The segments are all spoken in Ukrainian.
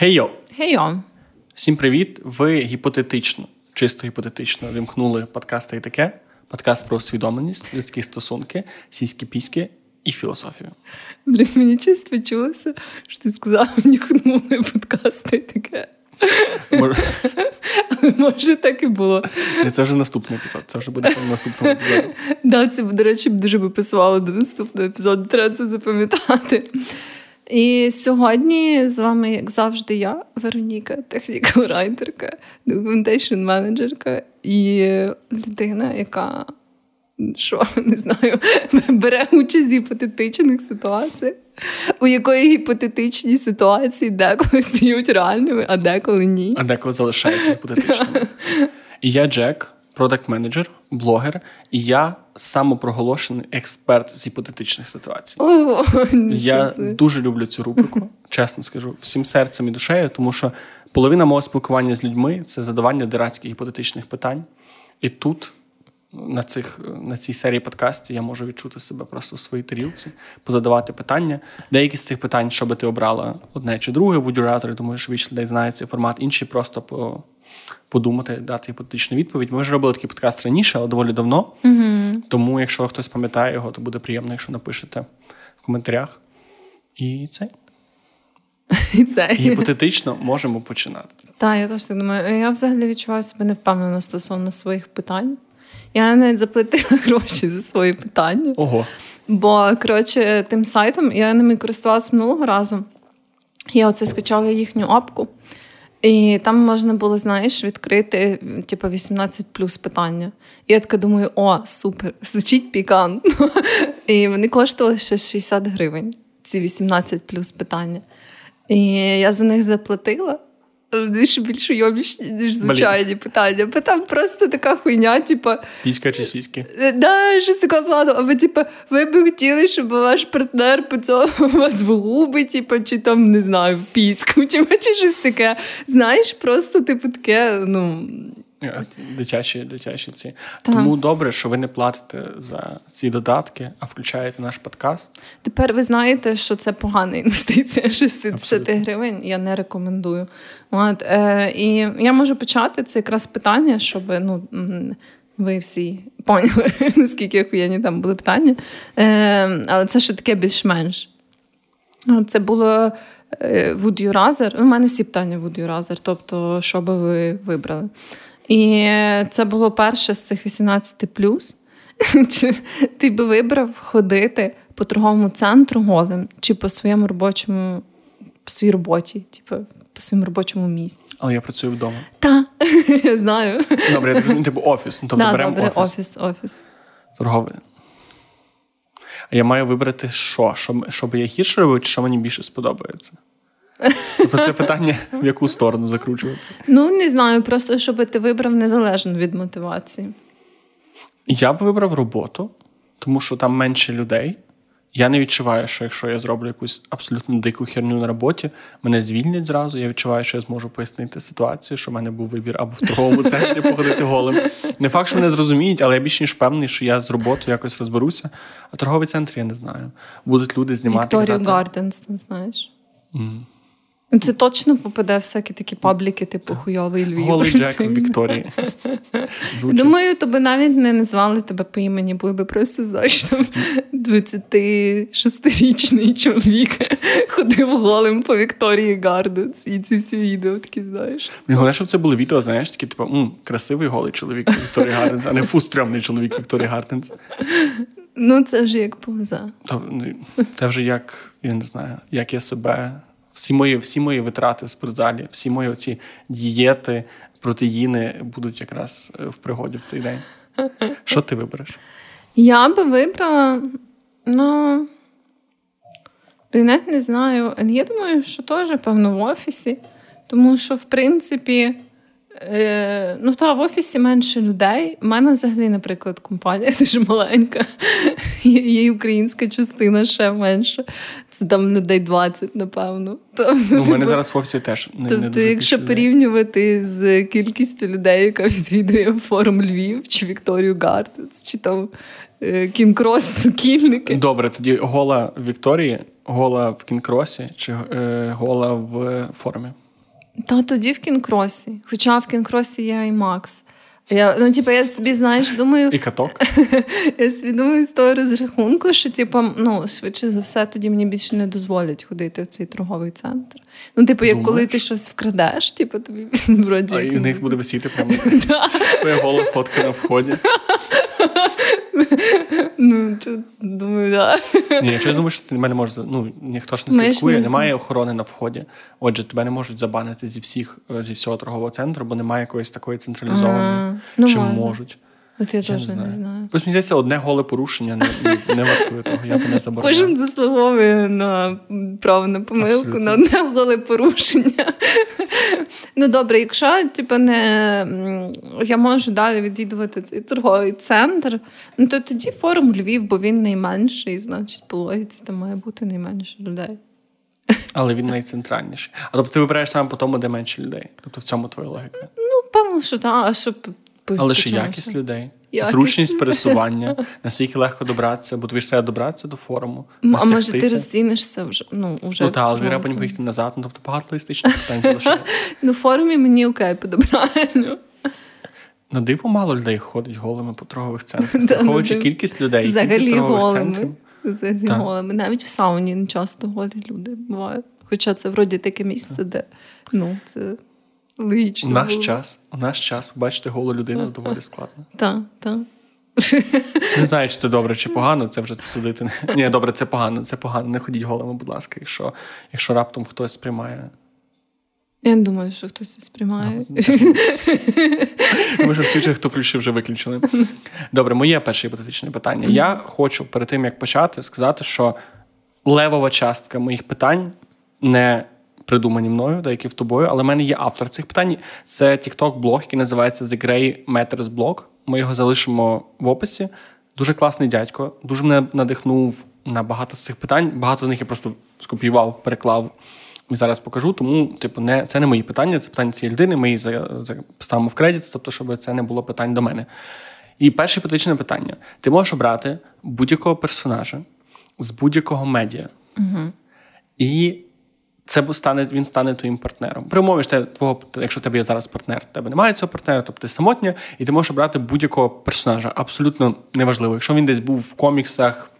Гей-йо! Гей-йо! Всім привіт! Ви гіпотетично, чисто гіпотетично вимкнули подкаст і таке. Подкаст про усвідомленість, людські стосунки, сільські піськи і філософію. Блін, мені щось почулося, що ти сказав, нюхнули подкасти і таке. Може... Може, так і було. Це вже наступний епізод. Це вже буде наступного епізоду. Да, це, до речі, дуже би писувало до наступного епізоду. Треба це запам'ятати. І сьогодні з вами, як завжди, я, Вероніка, технікал-райтерка, документейшн менеджерка і людина, яка що не знаю, бере участь в гіпотетичних ситуаціях, у якої гіпотетичні ситуації деколи стають реальними, а деколи ні. А деколи залишаються гіпотетичними. І я Джек, продакт-менеджер, блогер, і я самопроголошений експерт з гіпотетичних ситуацій. О, я дуже люблю цю рубрику, чесно скажу, всім серцем і душею, тому що половина мого спілкування з людьми це задавання дирацьких гіпотетичних питань. І тут на цих, на цій серії подкастів я можу відчути себе просто в своїй тарілці, позадавати питання. Деякі з цих питань, що би ти обрала одне чи друге, rather, думаю, що більше людей знає цей формат, інші просто по, подумати, дати гіпотетичну відповідь. Ми вже робили такий подкаст раніше, але доволі давно. Mm-hmm. Тому, якщо хтось пам'ятає його, то буде приємно, якщо напишете в коментарях. І це. І це. Гіпотетично можемо починати. Так, я теж так думаю. Я взагалі відчуваю себе невпевнено стосовно своїх питань. Я навіть заплатила гроші за свої питання. Ого. Бо, коротше, тим сайтом я ними користувалася минулого разу. Я оце скачала їхню апку, і там можна було, знаєш, відкрити типу, 18 плюс питання. І я така думаю, о, супер, звучить пікантно. І вони коштували ще 60 гривень, ці 18 плюс питання. І я за них заплатила. Ще більш уйомішні, ніж звичайні питання. Бо там просто така хуйня, типу... Піська чи сіськи? Е, да, щось такого плану. Або, типу, ви б хотіли, щоб ваш партнер по цьому вас в губи, типу, чи там, не знаю, в піску, типу, чи щось таке. Знаєш, просто, типу, таке, ну. Е, дитячі дитячі ці. Так. Тому добре, що ви не платите за ці додатки, а включаєте наш подкаст. Тепер ви знаєте, що це погана інвестиція 60 гривень. Я не рекомендую. От, е, І я можу почати це якраз питання, щоб ну, ви всі поняли, наскільки охуєнні там були питання. Е, Але це ще таке більш-менш. Це було. Е, Would you rather? У мене всі питання would you rather, тобто, що би ви вибрали. І це було перше з цих 18 Чи ти би вибрав ходити по торговому центру голим чи по своєму робочому, по своїй роботі, типу, по своєму робочому місці? Але я працюю вдома. Так, я знаю. Добре, я типу офіс. Ну, тобто да, беремо добре, офіс. офіс, офіс. Торговий. А я маю вибрати що? Що, що би я гірше робив, чи що мені більше сподобається? Тобто це питання в яку сторону закручувати? Ну, не знаю, просто щоб ти вибрав незалежно від мотивації. Я б вибрав роботу, тому що там менше людей. Я не відчуваю, що якщо я зроблю якусь абсолютно дику херню на роботі, мене звільнять зразу. Я відчуваю, що я зможу пояснити ситуацію, що в мене був вибір або в торговому центрі походити голим. Не факт, що мене зрозуміють, але я більш ніж певний, що я з роботою якось розберуся. А торговий центр я не знаю. Будуть люди знімати. Вікторію Гарденс, ти знаєш. Mm. Це точно попаде в всякі такі пабліки, типу хуйовий Львів. Голий Джек Вікторії. Думаю, то би навіть не назвали тебе по імені, були би просто, знаєш, там 26-річний чоловік ходив голим по Вікторії Гарденс. І ці всі відео такі, знаєш. Мені головне, щоб це були відео, знаєш, такі, типу, м, красивий голий чоловік Вікторії Гарденс, а не фу, стрьомний чоловік Вікторії Гарденс. Ну, це вже як повезе. Це вже як, я не знаю, як я себе всі мої всі мої витрати в спортзалі, всі мої оці дієти, протеїни будуть якраз е, в пригоді в цей день. Що ти вибереш? Я би вибрала, ну не знаю. Я думаю, що теж, певно, в офісі, тому що, в принципі, Е, Ну, та в офісі менше людей. У мене взагалі, наприклад, компанія дуже маленька. Є українська частина ще менше. Це там людей 20, напевно. То, ну, У мене типу, зараз в офісі теж не Тобто, не дуже якщо людей. порівнювати з кількістю людей, яка відвідує форум Львів, чи Вікторію Гарденс, чи там е, Кінкрос Сукільники. Добре, тоді гола Вікторії, гола в Кінкросі чи е, гола в форумі. Та тоді в кінкросі. Хоча в кінкросі є Макс. Я, ну, типу, я собі, знаєш, думаю. І каток. Я собі думаю з того розрахунку, що, типу, ну, швидше за все, тоді мені більше не дозволять ходити в цей торговий центр. Ну, типу, як коли ти щось вкрадеш, типу, тобі вроді. А і в них буде висіти прямо твоя гола фотка на вході. Ну, думаю, так. Ні, якщо я думаю, що ти мене може ну ніхто ж не слідкує, немає охорони на вході. Отже, тебе не можуть забанити зі всіх зі всього торгового центру, бо немає якоїсь такої централізованої, ну, чи можуть. От я теж не знаю. Не знаю. Ось мені здається, одне голе порушення не, не, не вартує того, я б не забороняв. Кожен заслуговує на право на помилку, Абсолютно. на одне голе порушення. Ну добре, якщо типу, не я можу далі відвідувати цей торговий центр, ну то тоді форум Львів, бо він найменший, значить, по логіці там має бути найменше людей. Але він найцентральніший. А тобто ти вибираєш саме по тому, де менше людей. Тобто в цьому твоя логіка? Ну, певно, що так, а щоб але ще якість людей, якість. зручність пересування, наскільки легко добратися, бо тобі ж треба добратися до форуму. А може ти розцінишся вже ну, вже Ну так, але треба потім поїхати назад, ну тобто багато логістичних питань залишається. Ну, в форумі мені окей, подобраю. На диво мало людей ходить голими по торгових центрах. Враховуючи кількість людей, кількість торгових центрів. Взагалі голими. Навіть в сауні не часто голі люди бувають. Хоча це вроді таке місце, де ну, це Логічно. У наш було. час, у наш час побачити голу людину доволі складно. Так, так. Не знаю, чи це добре чи погано, це вже судити. Ні, добре, це погано, це погано. Не ходіть голими, будь ласка, якщо якщо раптом хтось сприймає. Я не думаю, що хтось це сприймає. Ми ж всі, хто включив, вже виключили. Добре, моє перше гіпотетичне питання. Я хочу перед тим, як почати, сказати, що левова частка моїх питань не придумані мною, деякі в тобою, але в мене є автор цих питань. Це tiktok блог який називається The Grey Matters Blog. Ми його залишимо в описі. Дуже класний дядько, дуже мене надихнув на багато з цих питань. Багато з них я просто скопіював, переклав і зараз покажу. Тому, типу, не це не мої питання, це питання цієї людини. Ми її ставимо в кредит, тобто, щоб це не було питань до мене. І перше патичне питання: ти можеш обрати будь-якого персонажа з будь-якого медіа. Угу. І це стане, він стане твоїм партнером. При умові, що твого, якщо в тебе є зараз партнер, в тебе немає цього партнера, тобто ти самотня, і ти можеш обрати будь-якого персонажа. Абсолютно неважливо. Якщо він десь був в коміксах,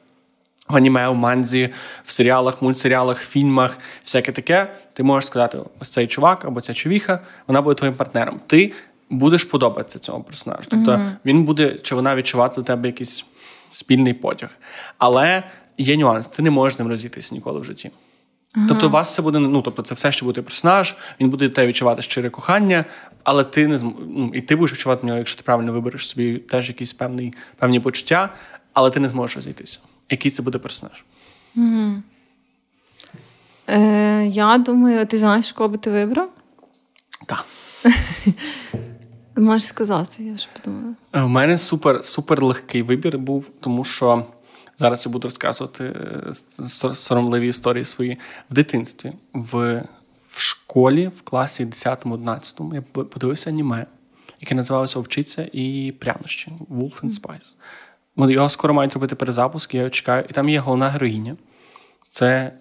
в аніме, в манзі, в серіалах, мультсеріалах, фільмах, всяке таке, ти можеш сказати: ось цей чувак або ця човіха, вона буде твоїм партнером. Ти будеш подобатися цьому персонажу. Тобто mm-hmm. він буде чи вона відчувати до тебе якийсь спільний потяг. Але є нюанс, ти не можеш ним розійтися ніколи в житті. Ага. Тобто, у вас це буде ну, тобто, це все ще буде персонаж, він буде те відчувати щире кохання, але ти не ну, і ти будеш відчувати нього, якщо ти правильно вибереш собі теж якісь певні, певні почуття, але ти не зможеш розійтися. Який це буде персонаж? Угу. Е, Я думаю, ти знаєш, кого би ти вибрав? Так. Можеш сказати, я ж подумала. У мене супер супер легкий вибір був, тому що Зараз я буду розказувати е, соромливі історії свої в дитинстві. В в школі, в класі 10-11 я подивився аніме, яке називалося Овчиця і прянощі Wolf and Spice. Його скоро мають робити перезапуск, я його чекаю, і там є головна героїня. Це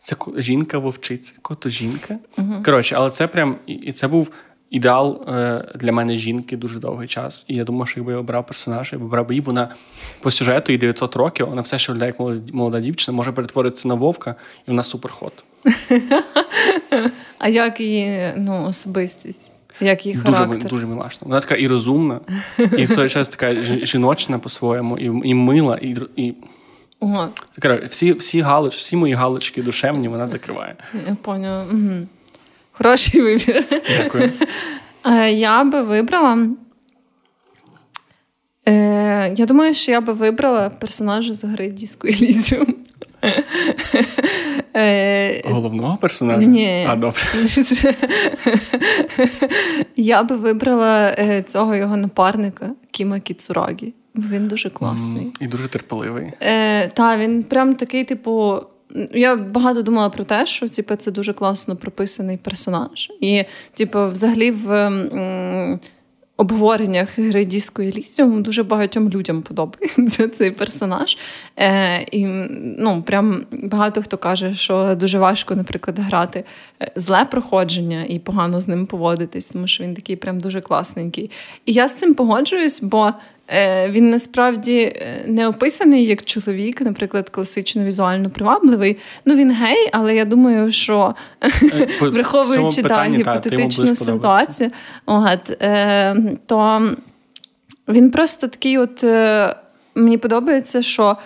це жінка-вовчиця, кото жінка. Uh-huh. Коротше, але це прям і це був ідеал е, для мене жінки дуже довгий час. І я думаю, що якби я обрав персонажа, я б обрав її, вона по сюжету і 900 років, вона все ще виглядає як молода дівчина, може перетворитися на вовка, і вона суперход. А як її ну, особистість? Як її дуже, характер? Дуже милашна. Вона така і розумна, і в той час така жіночна по-своєму, і і мила, і. і... Ага. Всі всі, галоч, всі мої галочки душевні вона закриває. Я поняла. Угу. Хороший вибір. Дякую. Е, я би вибрала. Е, Я думаю, що я би вибрала персонажа з гри Діско Елізіум. Головного персонажа? Ні. А, добре. Я би вибрала е, цього його напарника Кіма Кіцурагі. Він дуже класний. І дуже терпеливий. Е, Та, він прям такий, типу, я багато думала про те, що типу, це дуже класно прописаний персонаж. І, типу, взагалі, в обговореннях гри Діско Елісіум дуже багатьом людям подобається цей персонаж. Е, І ну, прям багато хто каже, що дуже важко, наприклад, грати е, зле проходження і погано з ним поводитись, тому що він такий прям дуже класненький. І я з цим погоджуюсь, бо. Е, він насправді е, не описаний як чоловік, наприклад, класично візуально привабливий. Ну він гей, але я думаю, що е, враховуючи та, гіпотетичну ситуацію, от, то він просто такий, от мені подобається, що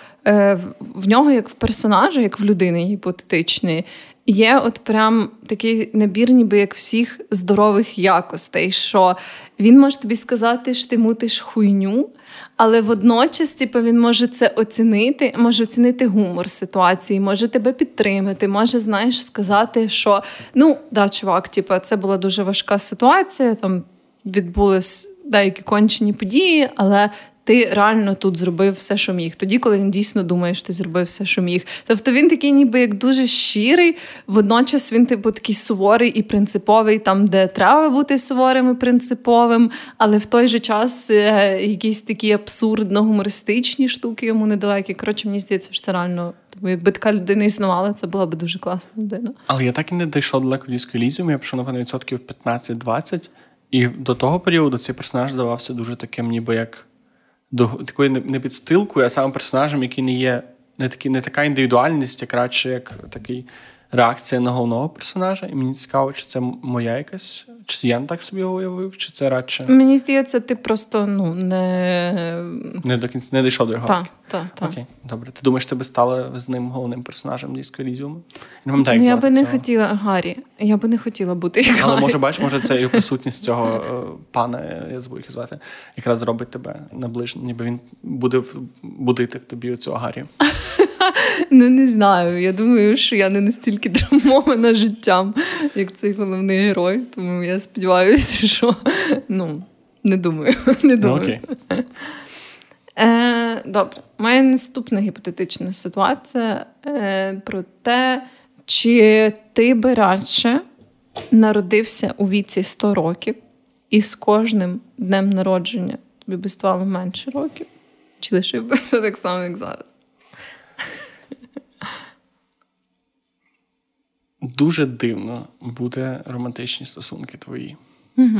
в нього, як в персонажа, як в людини гіпотетичної, є от прям такий набір, ніби як всіх здорових якостей, що він може тобі сказати, що ти мутиш хуйню, але водночас типу, він може це оцінити, може оцінити гумор ситуації, може тебе підтримати, може, знаєш, сказати, що ну, да, чувак, типу, це була дуже важка ситуація, там відбулись деякі кончені події, але ти реально тут зробив все, що міг. Тоді, коли він дійсно думає, що ти зробив все, що міг. Тобто він такий, ніби як дуже щирий, водночас він, типу, такий суворий і принциповий, там, де треба бути суворим і принциповим, але в той же час е, якісь такі абсурдно-гумористичні штуки йому недалекі. Коротше, мені здається, що це реально. Тому якби така людина існувала, це була б дуже класна людина. Але я так і не дійшов далеко в Елізіум, я пішов, напевно, відсотків 15-20. І до того періоду цей персонаж здавався дуже таким, ніби як до такої не підстилкою, а саме персонажем, який не є не такі, не така індивідуальність, а краще як такий реакція на головного персонажа. І мені цікаво, чи це моя якась чи я так собі уявив, чи це радше. Мені здається, ти просто ну не Не до кінця не дійшов до його. Так, так, так. Окей, добре. Ти думаєш, ти би стала з ним головним персонажем Дійського Елізіуму? Ну, я би не цього. хотіла Гаррі. Я би не хотіла бути. як Але Гаррі. може, бачиш, може, це і присутність цього е, пана, я забув їх звати, якраз зробить тебе наближення, ніби він буде будити в тобі цього Гаррі. Ну, не знаю. Я думаю, що я не настільки травмована життям, як цей головний герой. Тому я сподіваюся, що ну, не думаю. Не думаю. Ну, окей. Е, Добре, моя наступна гіпотетична ситуація е, про те, чи ти би радше народився у віці 100 років, і з кожним днем народження тобі би ставало менше років, чи лишився так само, як зараз? Дуже дивно буде романтичні стосунки твої. Угу,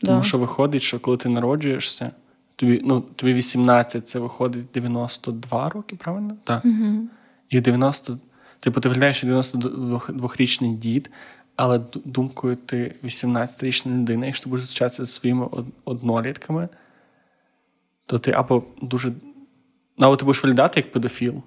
Тому да. що виходить, що коли ти народжуєшся, тобі ну, тобі 18, це виходить 92 роки, правильно? Так. Угу. І 90, типу, ти виглядаєш 92-річний дід, але думкою ти 18-річна людина, якщо ти будеш зустрічатися зі своїми однолітками, то ти або дуже. Ну, або ти будеш виглядати як педофіл,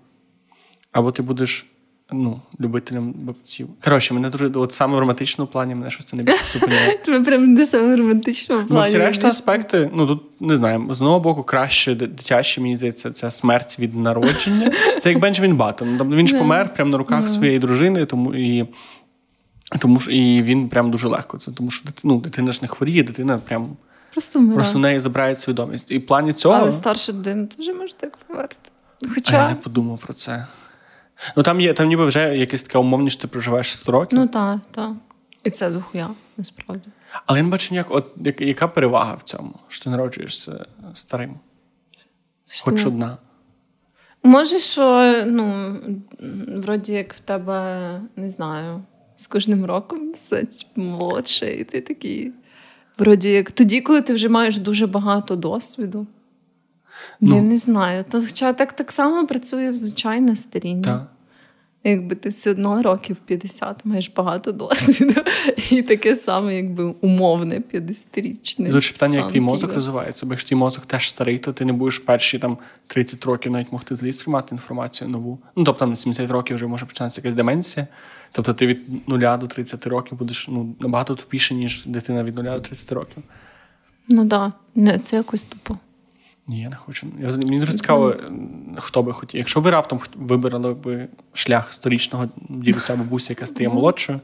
або ти будеш ну, любителям бабців. Коротше, мене дуже от саме в романтичному плані мене щось це не більше зупиняє. Тебе прямо не саме в романтичному плані. Ну, всі решта аспекти, ну тут не знаю, з одного боку, краще дитяче, мені здається, це смерть від народження. Це як Бенджамін Баттон. Він ж помер прямо на руках своєї дружини, тому і. Тому ж і він прям дуже легко. Це тому, що ну, дитина ж не хворіє, дитина прям просто просто в неї забирає свідомість. І в плані цього. Але старша людина теж може так померти. Хоча... А я не подумав про це. Ну там є, там ніби вже якась така умовність, ти проживаєш 100 років. Ну так, так. І це дохуя, насправді. Але я не бачу ніяк, от яка перевага в цьому, що ти народжуєшся старим? Що? Хоч одна. Може, що, ну, вроді як в тебе, не знаю, з кожним роком все молодше, і ти такий. Вроді як тоді, коли ти вже маєш дуже багато досвіду. Ну, Я не знаю. То хоча так так само працює в звичайне старіння. Якби ти все одно років 50 маєш багато досвіду, і таке саме, якби умовне 50-річне. Дуже питання, як твій мозок розвивається, бо якщо твій мозок теж старий, то ти не будеш перші там 30 років навіть могти зліз приймати інформацію нову. Ну тобто на 70 років вже може починатися якась деменція. Тобто ти від 0 до 30 років будеш ну, набагато тупіше, ніж дитина від 0 до 30 років. Ну так, да. це якось тупо. Ні, я не хочу. Я, Мені дуже цікаво, хто би хотів. Якщо ви раптом вибрали би шлях сторічного дідуся бабуся, яка стає молодшою,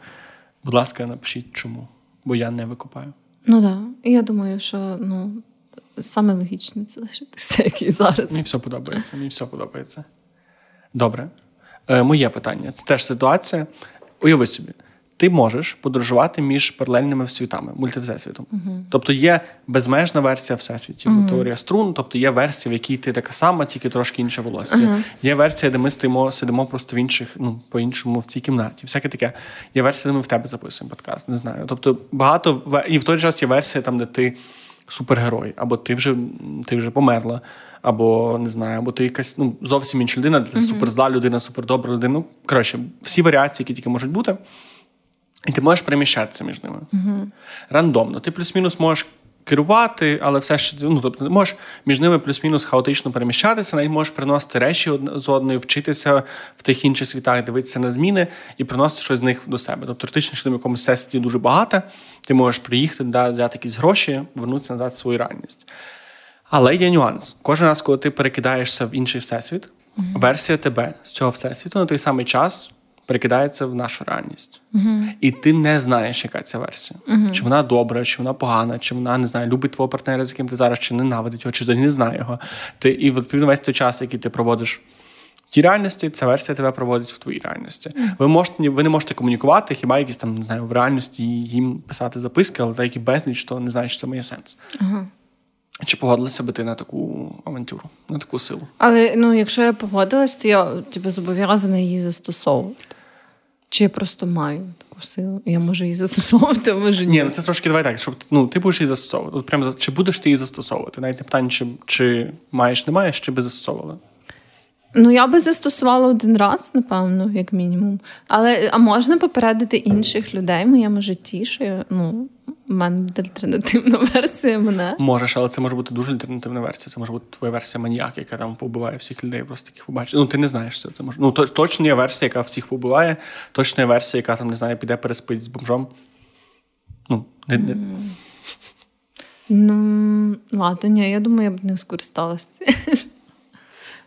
будь ласка, напишіть чому, бо я не викупаю. Ну так. Да. Я думаю, що ну, саме логічне це лишити все, як і зараз. Мені все подобається. Мені все подобається. Добре. Е, Моє питання. Це теж ситуація. Уяви собі, ти можеш подорожувати між паралельними світами, мультивсесвітом. Uh-huh. Тобто є безмежна версія всесвітів, uh-huh. теорія струн, тобто є версія, в якій ти така сама, тільки трошки інше волосся. Uh-huh. Є версія, де ми стоїмо, сидимо просто в інших, ну по-іншому в цій кімнаті. Всяке таке. Є версія, де ми в тебе записуємо подкаст. Не знаю. Тобто багато і в той час є версія там, де ти супергерой, або ти вже ти вже померла, або не знаю, або ти якась ну, зовсім інша людина, ти mm-hmm. суперзла людина, супердобра людина. Ну, коротше, всі варіації, які тільки можуть бути, і ти можеш переміщатися між ними. Mm-hmm. Рандомно. Ти плюс-мінус можеш. Керувати, але все ж ну, тобто ти можеш між ними плюс-мінус хаотично переміщатися, навіть можеш приносити речі з одної, вчитися в тих інших світах, дивитися на зміни і приносити щось з них до себе. Тобто, теоретично, що в якомусь всесвіті дуже багато, ти можеш приїхати, да, взяти якісь гроші, вернутися назад в свою реальність. Але є нюанс. Кожен раз, коли ти перекидаєшся в інший всесвіт, mm-hmm. версія тебе з цього всесвіту на той самий час перекидається в нашу реальність. Mm-hmm. І ти не знаєш, яка ця версія. Mm-hmm. Чи вона добра, чи вона погана, чи вона не знаю, любить твого партнера, з яким ти зараз, чи ненавидить його, чи взагалі не знає його. Ти І відповідно весь той час, який ти проводиш. В тій реальності ця версія тебе проводить в твоїй реальності. Mm. Ви можете ви не можете комунікувати, хіба якісь там не знаю в реальності їм писати записки, але деякі безліч, то не знаю, що це має сенс. Uh-huh. Чи погодилася би ти на таку авантюру, на таку силу? Але ну, якщо я погодилась, то я типу, зобов'язана її застосовувати. Чи я просто маю таку силу? Я можу її застосовувати, а може ні. Ні, ну це трошки давай так, щоб ну, ти будеш її застосовувати. От прямо чи будеш ти її застосовувати? Навіть не питання, чи, чи маєш, не маєш, чи би застосовувала? Ну, я би застосувала один раз, напевно, як мінімум. Але а можна попередити інших людей в моєму житті, що я, ну, в мене буде альтернативна версія мене. Можеш, але це може бути дуже альтернативна версія. Це може бути твоя версія маніяк, яка там побиває всіх людей, просто таких побачить. Ну, ти не знаєш це. Це може. Ну, точно є версія, яка всіх побиває, точно є версія, яка там не знаю, піде переспить з бомжом. Ну, не. не... Ну, ладно, ні, я думаю, я б не скористалася.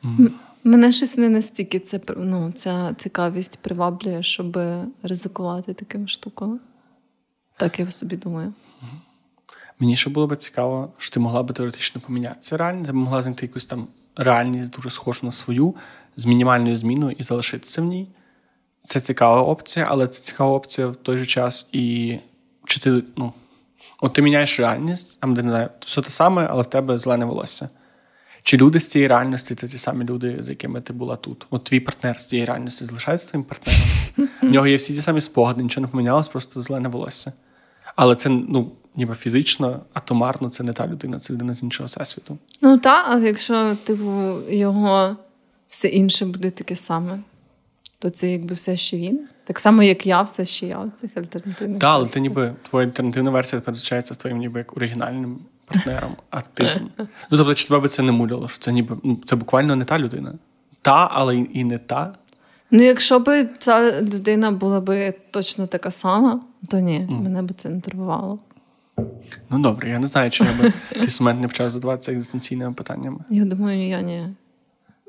Mm. Мене щось не настільки це ну, ця цікавість приваблює, щоб ризикувати такими штуками. Так я собі думаю. Мені ще було б цікаво, що ти могла би теоретично помінятися реально, ти могла знайти якусь там реальність дуже схожу на свою з мінімальною зміною і залишитися в ній. Це цікава опція, але це цікава опція в той же час. І чи ти, ну, от ти міняєш реальність, а не знаю, все те саме, але в тебе зелене волосся. Чи люди з цієї реальності це ті самі люди, з якими ти була тут? От твій партнер з цієї реальності залишається твоїм партнером. В нього є всі ті самі спогади, нічого не помінялось, просто зелене волосся. Але це ну, ніби фізично, атомарно, це не та людина, це людина з іншого всесвіту. Ну так, але якщо типу, його все інше буде таке саме, то це якби все ще він. Так само, як я, все ще я в цих альтернативних. Так, але ти ніби твоя альтернативна версія передбачається з твоїм ніби як оригінальним партнером, атизм. Ну, тобто, чи тебе би це не муляло? що Це ніби ну, це буквально не та людина. Та, але і не та. Ну, якщо б ця людина була би точно така сама, то ні, mm. мене б це не турбувало. Ну добре, я не знаю, чи я би якийсь момент не почав задаватися екзистенційними питаннями. Я думаю, я ні.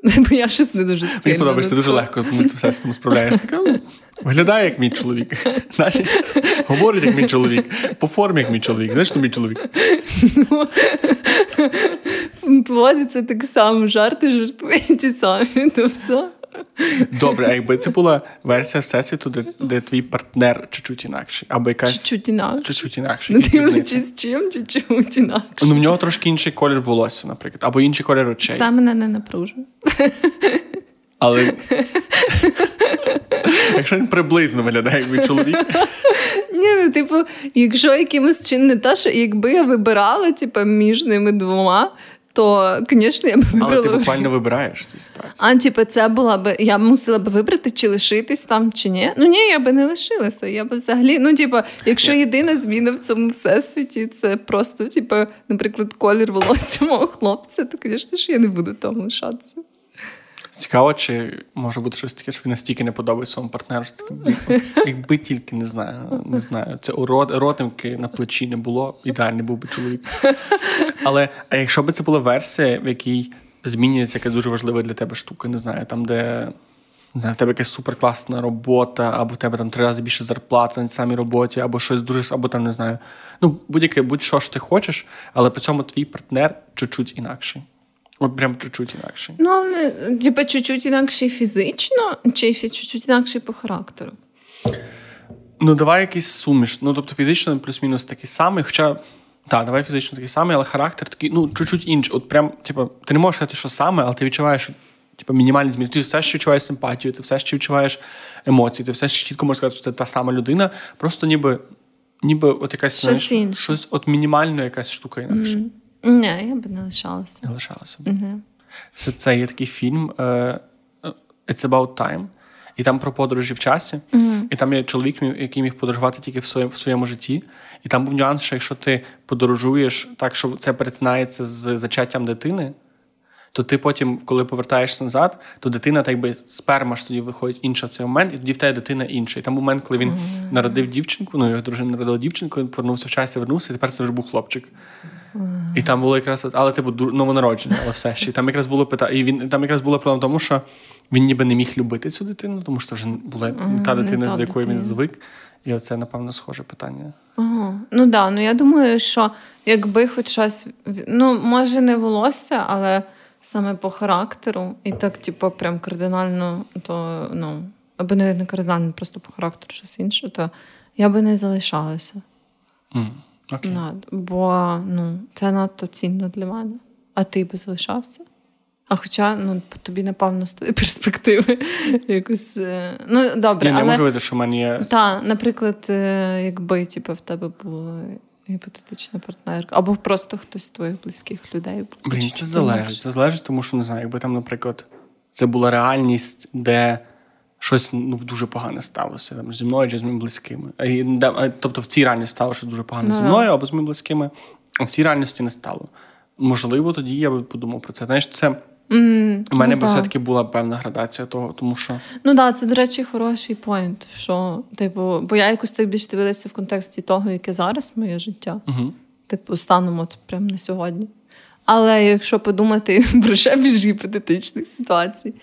Бо я щось не дуже сильно. Мені подобається, дуже легко з мультивсесвітом справляєш. Така, ну, виглядає як мій чоловік. Значить, Говорить, як мій чоловік, по формі, як мій чоловік. Знаєш, що мій чоловік? Поводиться так само, жарти жартує ті самі, то все. Добре, а якби це була версія всесвіту, де де твій партнер чуть-чуть інакший, або якась чуть-чуть інакше. Чуть-чуть інакший. Ну, дивлячись чим, чуть-чуть інакше. Ну, в нього трошки інший колір волосся, наприклад, або інший колір очей. Це мене не напружує. Але якщо він приблизно виглядає як мій чоловік. Ні, ну, типу, якщо якимось чином не те, що якби я вибирала типу, між ними двома, то, звісно, я б вибрала. Але ти буквально вибираєш цю ситуацію. А, типу, це була б. Я мусила б вибрати, чи лишитись там, чи ні. Ну ні, я би не лишилася. Я б взагалі, ну, типу, якщо єдина зміна в цьому всесвіті, це просто, типу, наприклад, колір волосся мого хлопця, то, звісно ж, я не буду там лишатися. Цікаво, чи може бути щось таке, що він настільки не подобається своєму партнеру, що таке, якби тільки не знаю, не знаю. Це ротимки на плечі не було, ідеальний був би чоловік. Але а якщо б це була версія, в якій змінюється якась дуже важлива для тебе штука, не знаю, там, де не знаю, в тебе якась суперкласна робота, або в тебе там три рази більше зарплати на самій роботі, або щось дуже, або там не знаю. Ну, будь-яке, будь-що ж ти хочеш, але при цьому твій партнер чуть-чуть інакший. От прям чуть-чуть інакший. Ну, але типа чуть-чуть інакший фізично, чи чуть-чуть інакший по характеру? Ну, давай якийсь суміш. Ну, тобто, фізично плюс-мінус такий самий, хоча. Так, давай фізично такий самий, але характер такий, ну, чуть-чуть інший. От прям, типу, ти не можеш сказати, що саме, але ти відчуваєш, що типу, мінімальні зміни. Ти все ще відчуваєш симпатію, ти все ще відчуваєш емоції, ти все ще чітко можеш сказати, що це та сама людина, просто ніби ніби от якась щось, знаєш, щось от мінімально якась штука інакше. Mm. Ні, я б не лишалася. Не лишалася. Mm-hmm. Це це є такий фільм uh, It's About Time. І там про подорожі в часі, mm-hmm. і там є чоловік, який міг подорожувати тільки в своєму в своєму житті. І там був нюанс, що якщо ти подорожуєш так, що це перетинається з зачаттям дитини, то ти потім, коли повертаєшся назад, то дитина, так би сперма ж тоді виходить інша в цей момент, і тоді в тебе дитина інша. І там момент, коли він mm-hmm. народив дівчинку, ну його дружина народила дівчинку, він повернувся в часі, вернувся, і тепер це вже був хлопчик. І там було якраз, але типу новонароджений, але все ще. І там якраз було питання, і він там якраз було проблема в тому, що він ніби не міг любити цю дитину, тому що це вже була mm-hmm. та дитина, з якою він звик. І оце, напевно, схоже питання. Ага. Ну да, ну я думаю, що якби хоч щось, ну, може, не волосся, але саме по характеру, і так, типу, прям кардинально, то ну, або не, не кардинально, просто по характеру щось інше, то я би не залишалася. Mm. Okay. Над, бо ну, це надто цінно для мене. А ти би залишався? А хоча ну, тобі, напевно, з тої перспективи якось. Е, ну, добре, Я не але... можу видати, що в мене є. Так, наприклад, е, якби типу, в тебе було гіпотетична партнерка, або просто хтось з твоїх близьких людей. Блін, це залежить. Це залежить, тому що не знаю, якби там, наприклад, це була реальність, де щось ну, дуже погане сталося там, зі мною чи з моїми близькими. І, Тобто в цій реальності стало щось дуже погане no. зі мною або з моїми близькими, а в цій реальності не стало. Можливо, тоді я би подумав про це. Знаєш, це. Mm, У мене ну, б все-таки була певна градація того, тому що. Ну так, да, це, до речі, хороший поінт. Що, типу, бо я якось так більш дивилася в контексті того, яке зараз моє життя. Uh-huh. Типу, станом от прямо на сьогодні. Але якщо подумати про ще більш гіпотетичних ситуацій,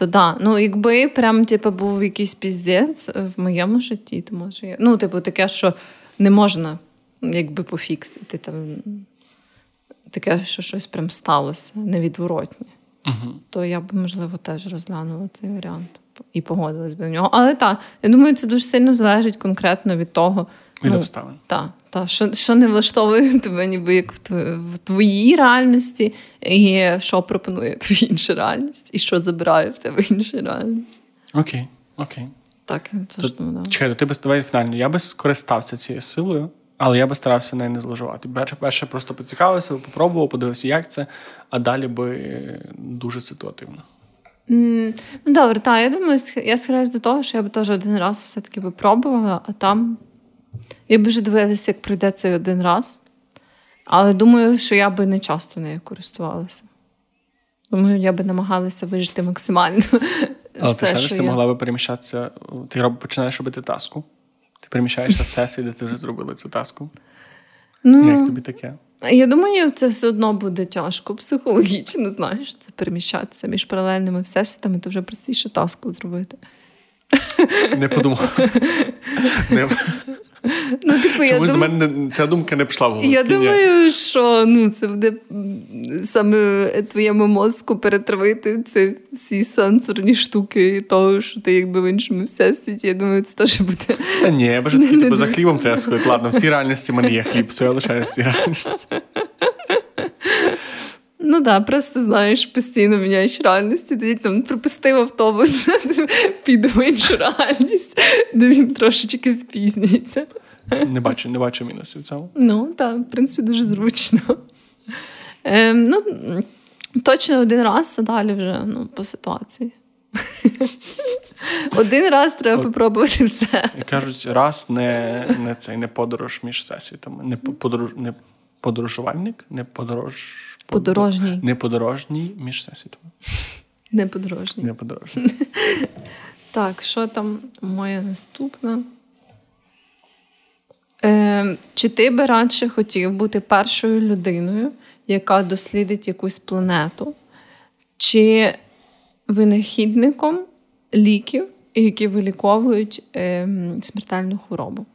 то да, ну якби прям типу, був якийсь піздець в моєму житті, то може я. Ну, типу, таке, що не можна якби пофіксити там. Таке, що щось прям сталося невідворотне. Uh-huh. То я б, можливо, теж розглянула цей варіант і погодилась би до нього. Але так, я думаю, це дуже сильно залежить конкретно від того. Від ну, обставин. Так, та, що що не влаштовує тебе, ніби як в твоїй реальності, і що пропонує твоя інша реальність, і що забирає в тебе інша реальність. Окей, окей. Так, це ж думаю, да. Чекай, ти би давай фінально. Я би скористався цією силою, але я би старався нею не зловживати. Перше, просто поцікавився, попробував, подивився, як це, а далі би дуже ситуативно. Ну, Добре, так, я думаю, я схиляюсь до того, що я би теж один раз все-таки би пробувала, а там я б вже дивилася, як пройде цей один раз. Але думаю, що я би не часто нею користувалася. Думаю, я би намагалася вижити максимально. Але все, ти що ти я... могла би переміщатися, ти починаєш робити таску. Ти переміщаєшся в всесвіт, де ти вже зробила цю таску. Ну, Як тобі таке? Я думаю, це все одно буде тяжко психологічно, знаєш, це переміщатися між паралельними всесвітами, то вже простіше таску зробити. Не подумав. Не... Ну, типу, Чомусь я до мене ця думка не прийшла в голову. Я думаю, що ну, це буде саме твоєму мозку перетравити ці всі сенсорні штуки і того, що ти якби в іншому всесвіті. Я думаю, це теж буде. Та ні, я бажаю таки типу, за хлібом треба сходити. Ладно, в цій реальності в мене є хліб, все я лишаю в цій реальності. Ну так, да, просто знаєш, постійно міняєш реальності, тоді там пропустив автобус, піде в іншу реальність, де він трошечки спізнюється. Не бачу не бачу мінусів в цьому. Ну, так, в принципі, дуже зручно. Ем, ну, Точно один раз, а далі вже ну, по ситуації. Один раз треба попробувати все. Кажуть, раз не не цей не подорож між всесвітами, не подорож, не подорожувальник, не подорож. Подорожній. Не подорожній між всесвітами. Не подорожній. Не подорожній. Так, що там моє наступне? Е, Чи ти би радше хотів бути першою людиною, яка дослідить якусь планету, чи винахідником ліків, які виліковують е, смертельну хворобу?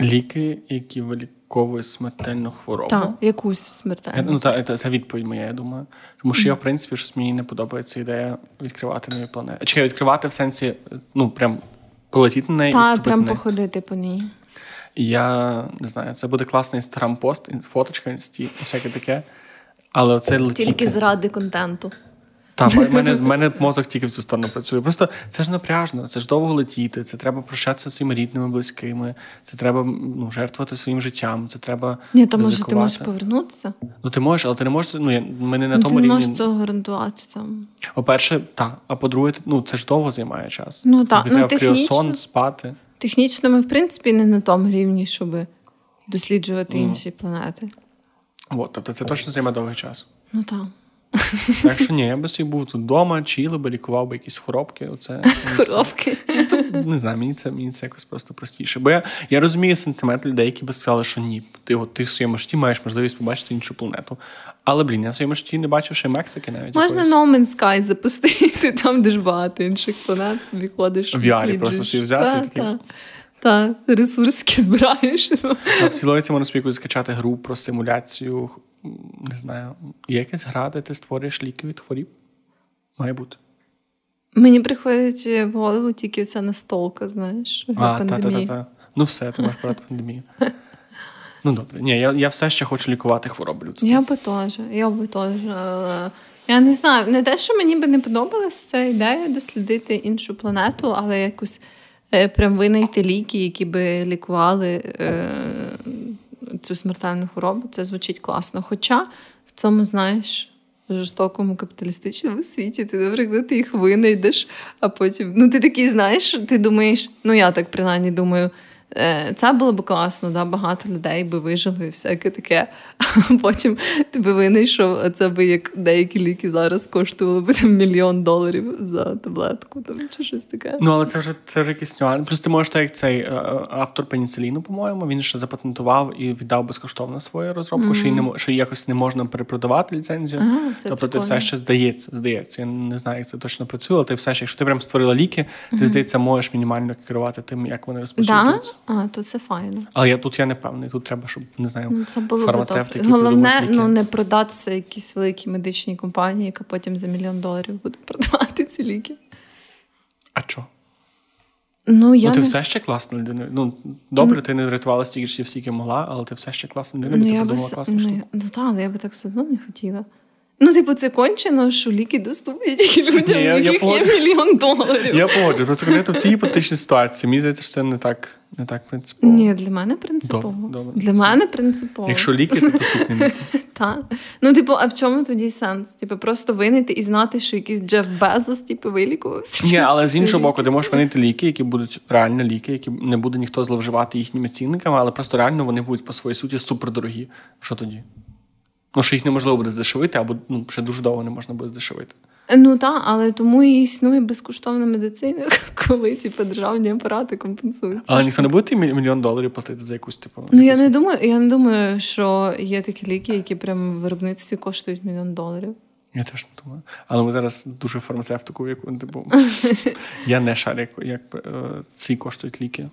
Ліки, які виліковують смертельну хворобу. Так, якусь смертельну. Ну, та, це відповідь моя, я думаю. Тому що я, в принципі, щось мені не подобається ідея відкривати нові планети. Чи відкривати в сенсі, ну, прям Полетіти на неї Та, і ступити прям походити по ній. Я не знаю, це буде класний інстаграм-пост, фоточка, всяке таке. Але це летіти. Тільки заради контенту. Та, в мене, мене мозок тільки в цю сторону працює. Просто це ж напряжно, це ж довго летіти, це треба прощатися зі своїми рідними, близькими, це треба ну, жертвувати своїм життям, це треба. Ні, то може ти можеш повернутися. Ну ти можеш, але ти не можеш. Ну, я, ми не на Ну, тому ти не рівні. можеш цього гарантувати там. По-перше, так. А по-друге, ну це ж довго займає час. Ну, так. Тобі Ну, треба технічно. кріосон спати. Технічно ми, в принципі, не на тому рівні, щоб досліджувати інші планети. От, тобто це точно займе довгий час. Ну так. Так що ні, я би собі був тут вдома, чилив би, лікував би якісь хворобки. Оце, мені це- Не знаю, мені це, мені це якось просто простіше. Бо я, я розумію сентимент людей, які би сказали, що ні, ти, от, ти в своєму житті маєш можливість побачити іншу планету. Але, блін, я в своєму житті не бачив ще Мексики навіть. Можна якоїсь. No Man's Sky запустити, там де ж багато інших планет, собі ходиш. В досліджуєш. просто собі взяти і Та, такий- та. Ресурски збираєш. В ціловіці можна собі якусь скачати гру про симуляцію. Не знаю, є якась гра, де ти створюєш ліки від хворіб? Має бути. Мені приходить в голову тільки ця настолка, знаєш, А, та, та-та-та. Ну все, ти можеш брати пандемію. Ну добре. Ні, я, я все ще хочу лікувати хвороби людства. Я би теж, я би теж. Я не знаю, не те, що мені би не подобалась ця ідея дослідити іншу планету, але якось е, прям винайти ліки, які би лікували е, цю смертельну хворобу. Це звучить класно. Хоча в цьому, знаєш. Жорстокому капіталістичному світі ти, наприклад, їх винайдеш, а потім ну ти такий знаєш, ти думаєш, ну я так принаймні думаю, це було б класно, да, багато людей би вижили і всяке таке. А потім ти би винайшов, а це би як деякі ліки зараз коштували би там мільйон доларів за таблетку там, чи щось таке. Ну, але це вже це вже якийсь нюанс. Плюс ти можеш так, як цей е, автор пеніциліну, по-моєму, він ще запатентував і віддав безкоштовно свою розробку, що, її не, що її якось не можна перепродавати ліцензію. Ага, це тобто ти все ще здається, здається. Я не знаю, як це точно працює, але ти все ще, якщо ти прям створила ліки, ти здається, можеш мінімально керувати тим, як вони Да? Розповсюджуються. А, то це файно. Але я тут я не певний. Тут треба, щоб не знаю. Ну, це було б Фармацевти, добре. які Головне, ліки. ну не продатися якійсь великій медичній компанії, яка потім за мільйон доларів буде продавати ці ліки. А що? Ну, я ну, ти не... все ще класна людина. Ну, добре, ти не врятувала стільки життів, скільки могла, але ти все ще класна людина, бо Ну, ти я би придумала все... класну ну, штуку. ну так, але я би так все одно не хотіла. Ну, типу, це кончено, що ліки доступні тільки людям, Ні, я- у я яких є мільйон доларів. Я погоджу. Просто коли ти в цій гіпотетичній ситуації, мені здається, що це не так, не так принципово. Ні, для мене принципово. Добре, добре. Для Все. мене принципово. Якщо ліки, то доступні ліки. Та. Ну, типу, а в чому тоді сенс? Типу, просто винити і знати, що якийсь Джеф Безос, типу, вилікувався. Ні, але з іншого боку, ти можеш винити ліки, які будуть реально ліки, які не буде ніхто зловживати їхніми цінниками, але просто реально вони будуть по своїй суті супердорогі. Що тоді? Ну, що їх неможливо буде здешевити, або ну, ще дуже довго не можна буде здешевити. Ну так, але тому і існує безкоштовна медицина, коли типу, державні апарати компенсують. Але ніхто не буде мільйон доларів платити за якусь типу. Ну я не думаю, я не думаю, що є такі ліки, які прямо в виробництві коштують мільйон доларів. Я теж не думаю. Але ми зараз дуже фармацевтику, яку типу. я не шарю, як, е, ці коштують ліки.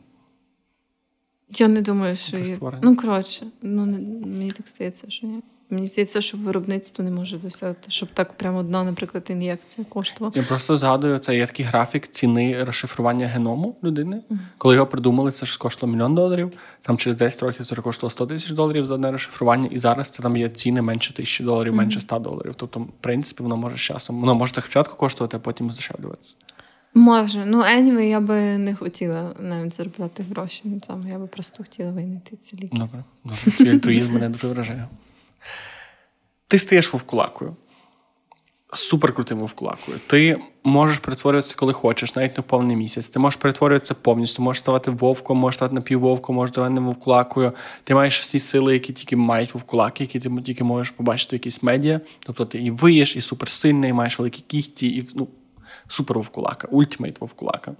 Я не думаю, що є. Ну коротше, ну мені так здається, що ні. Мені здається, що виробництво не може досягти, щоб так прямо одна, наприклад, ін'єкція коштувала. Я просто згадую, це є такий графік ціни розшифрування геному людини. Коли його придумали, це ж коштувало мільйон доларів. Там через 10 років це коштувало 100 тисяч доларів за одне розшифрування, і зараз це там є ціни менше тисячі доларів, менше 100 доларів. Тобто, в принципі, воно може з часом. Воно може так спочатку коштувати, а потім здешевлюватися. Може, ну anyway, я би не хотіла навіть заробляти гроші цьому. Я би просто хотіла винайти ці ліки. Добре, добре. Твій альтруїзм мене дуже вражає. Ти стаєш вовкулакою. Суперкрутим вовкулакою. Ти можеш перетворюватися, коли хочеш, навіть в повний місяць. Ти можеш перетворюватися повністю, можеш ставати вовком, можеш ставати напіввовком, можеш ставати вовкулакою. Ти маєш всі сили, які тільки мають вовкулаки, які ти тільки можеш побачити в якісь медіа. Тобто ти і виєш, і суперсильний, і маєш великі кігті, і ну, супер вовкулака, ультимейт вовкулака.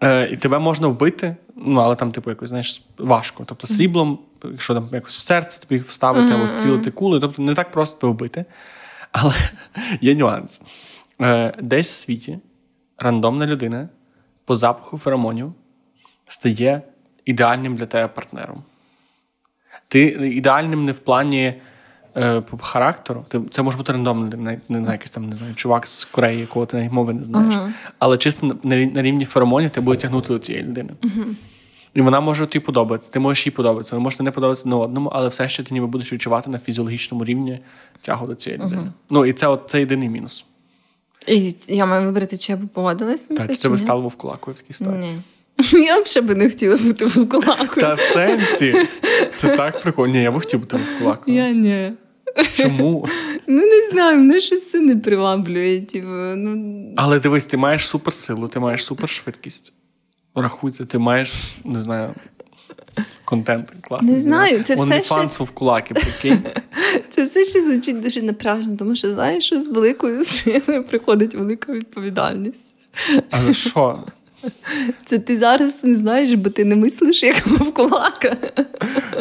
Е, і тебе можна вбити, ну але там, типу, якось знаєш, важко. Тобто сріблом, якщо там якось в серце тобі вставити або стрілити кули, тобто не так просто тебе вбити. Але є нюанс. Е, десь в світі рандомна людина по запаху феромонів стає ідеальним для тебе партнером. Ти ідеальним не в плані е, по характеру, ти, це може бути рандомно, не, не знаю, якийсь там не знаю, чувак з Кореї, якого ти навіть мови не знаєш. Uh-huh. Але чисто на, на рівні феромонів ти буде тягнути до цієї людини. Uh-huh. І вона може тобі подобатися, ти можеш їй подобатися, ви можете не подобатися на одному, але все ще ти ніби будеш відчувати на фізіологічному рівні тягу до цієї людини. Uh-huh. Ну і це от, це єдиний мінус. І Я маю вибрати, чи я б погодилась на так, це. Так, чи ти би стала вовкулакою ситуації? Ні. Я б ще би не хотіла бути вовкулакою. Та в сенсі. Це так прикольно. Ні, я б хотів бути вовкулакою. Я ні. Чому? Ну, не знаю, мене щось це не приваблює. Типу, ну... Але дивись, ти маєш суперсилу, ти маєш супершвидкість. Рахуйся, ти маєш, не знаю, контент класний. Не знаю, це все ще... в кулаки, прикинь. Це все ще звучить дуже напряжно, тому що знаєш, що з великою силою приходить велика відповідальність. А за що? Це ти зараз не знаєш, бо ти не мислиш як вовкулака.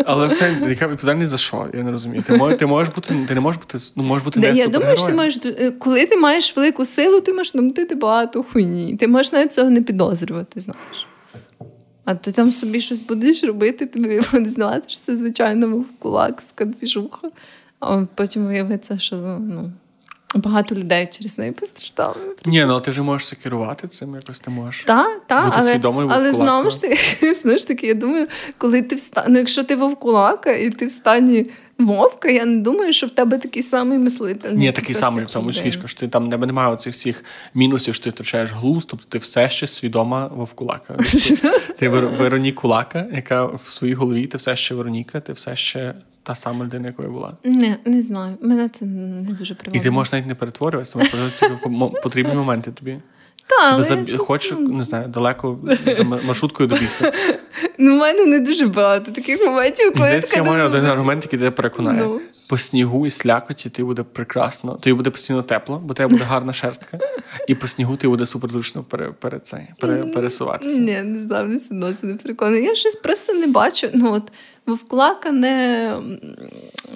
Але все, яка відповідальність за що? Я не розумію. Ти можеш, ти можеш бути, ти не можеш бути, ну можеш бути не Я думаю, що ти можеш, е, коли ти маєш велику силу, ти можеш намутити багато хуйні. Ти можеш навіть цього не підозрювати, знаєш. А ти там собі щось будеш робити, тобі буде знати, що це звичайно вовкулак з кадвіжуха. А потім виявиться, що ну. Багато людей через неї постраждали. Ні, ну ти вже можеш керувати цим, якось ти можеш. Так, бути але свідомою але знову ж таки, знову ж таки, я думаю, коли ти вста... ну, якщо ти вовкулака і ти в стані вовка, я не думаю, що в тебе такий самий мислитель. Ні, такий самий в цьому фішка, що ти там тебе немає оцих всіх мінусів, що ти втрачаєш глузд, тобто ти все ще свідома вовкулака. Ти Вероні Кулака, яка в своїй голові, ти все ще Вероніка, ти все ще та сама людина, якою була? Не, не знаю. Мене це не дуже приваблює. І ти можеш навіть не перетворюватися, тому потрібні моменти тобі. Та, заб... Хочеш, не знаю, далеко за маршруткою добігти. Ну, в мене не дуже багато таких моментів. коли Здається, я маю один аргумент, який тебе переконає. Ну. По снігу і слякоті ти буде прекрасно, тобі буде постійно тепло, бо тебе буде гарна шерстка, і по снігу ти буде суперзручно пере, пере, пере, пересуватися. Ні, не знаю, не все одно це не переконує. Я щось просто не бачу. Ну от вовклака не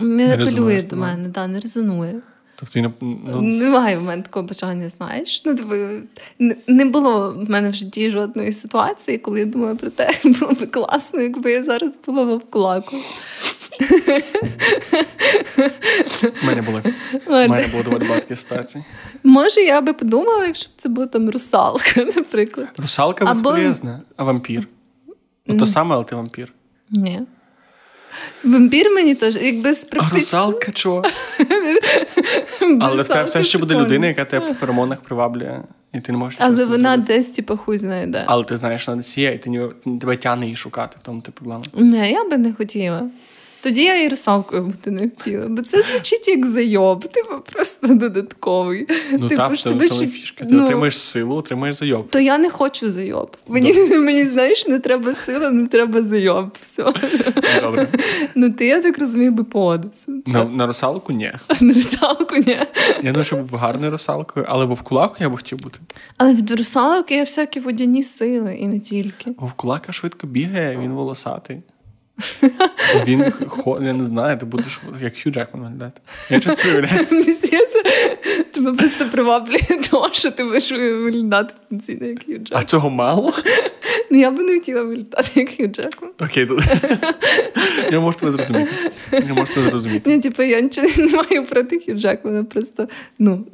не, не апелює до мене, да, не резонує. Тобто не, ну... Немає в мене такого бажання, знаєш. Ну, тобі, Не було в мене в житті жодної ситуації, коли я думаю про те, було б класно, якби я зараз була вовкулаку. У мене були. У мене було доволі багато ситуацій. Може, я би подумала, якщо б це була там русалка, наприклад. Русалка безполезна, а вампір. Ну, то саме, але ти вампір. Ні. Вампір мені теж, якби з практично... А русалка чого? Але в тебе все ще буде людина, яка тебе по феромонах приваблює. І ти не можеш Але вона десь, типу, хуй знає де. Але ти знаєш, вона десь є, і ти тебе тягне її шукати, в тому ти проблема. Не, я би не хотіла. Тоді я і русалкою бути не хотіла, бо це звучить як зайоб, типу просто додатковий. Ну типу, так, це ще... фішка. Ти ну, отримаєш силу, отримаєш зайоб. То я не хочу зайоб. Мені, мені знаєш, не треба сила, не треба зайоб. Все. Добре. Ну ти, я так розумію, би погодився. На, на русалку ні. На русалку ні. Я думаю, що був гарною русалкою, але вовкулаку я б хотів бути. Але від русалок є всякі водяні сили і не тільки. Вовкулака швидко бігає, він волосатий. Він я не знаю, ти будеш як Хью Джекман виглядати. Я часто уявляю. Мені здається, тебе просто приваблює того, що ти будеш виглядати потенційно як Хью Джекман. А цього мало? Ну, я би не хотіла виглядати як Хью Джекман. Окей, тут. Я можу тебе зрозуміти. Я можу тебе зрозуміти. Ні, типу, я нічого не маю проти Хью Джекмана, просто, ну,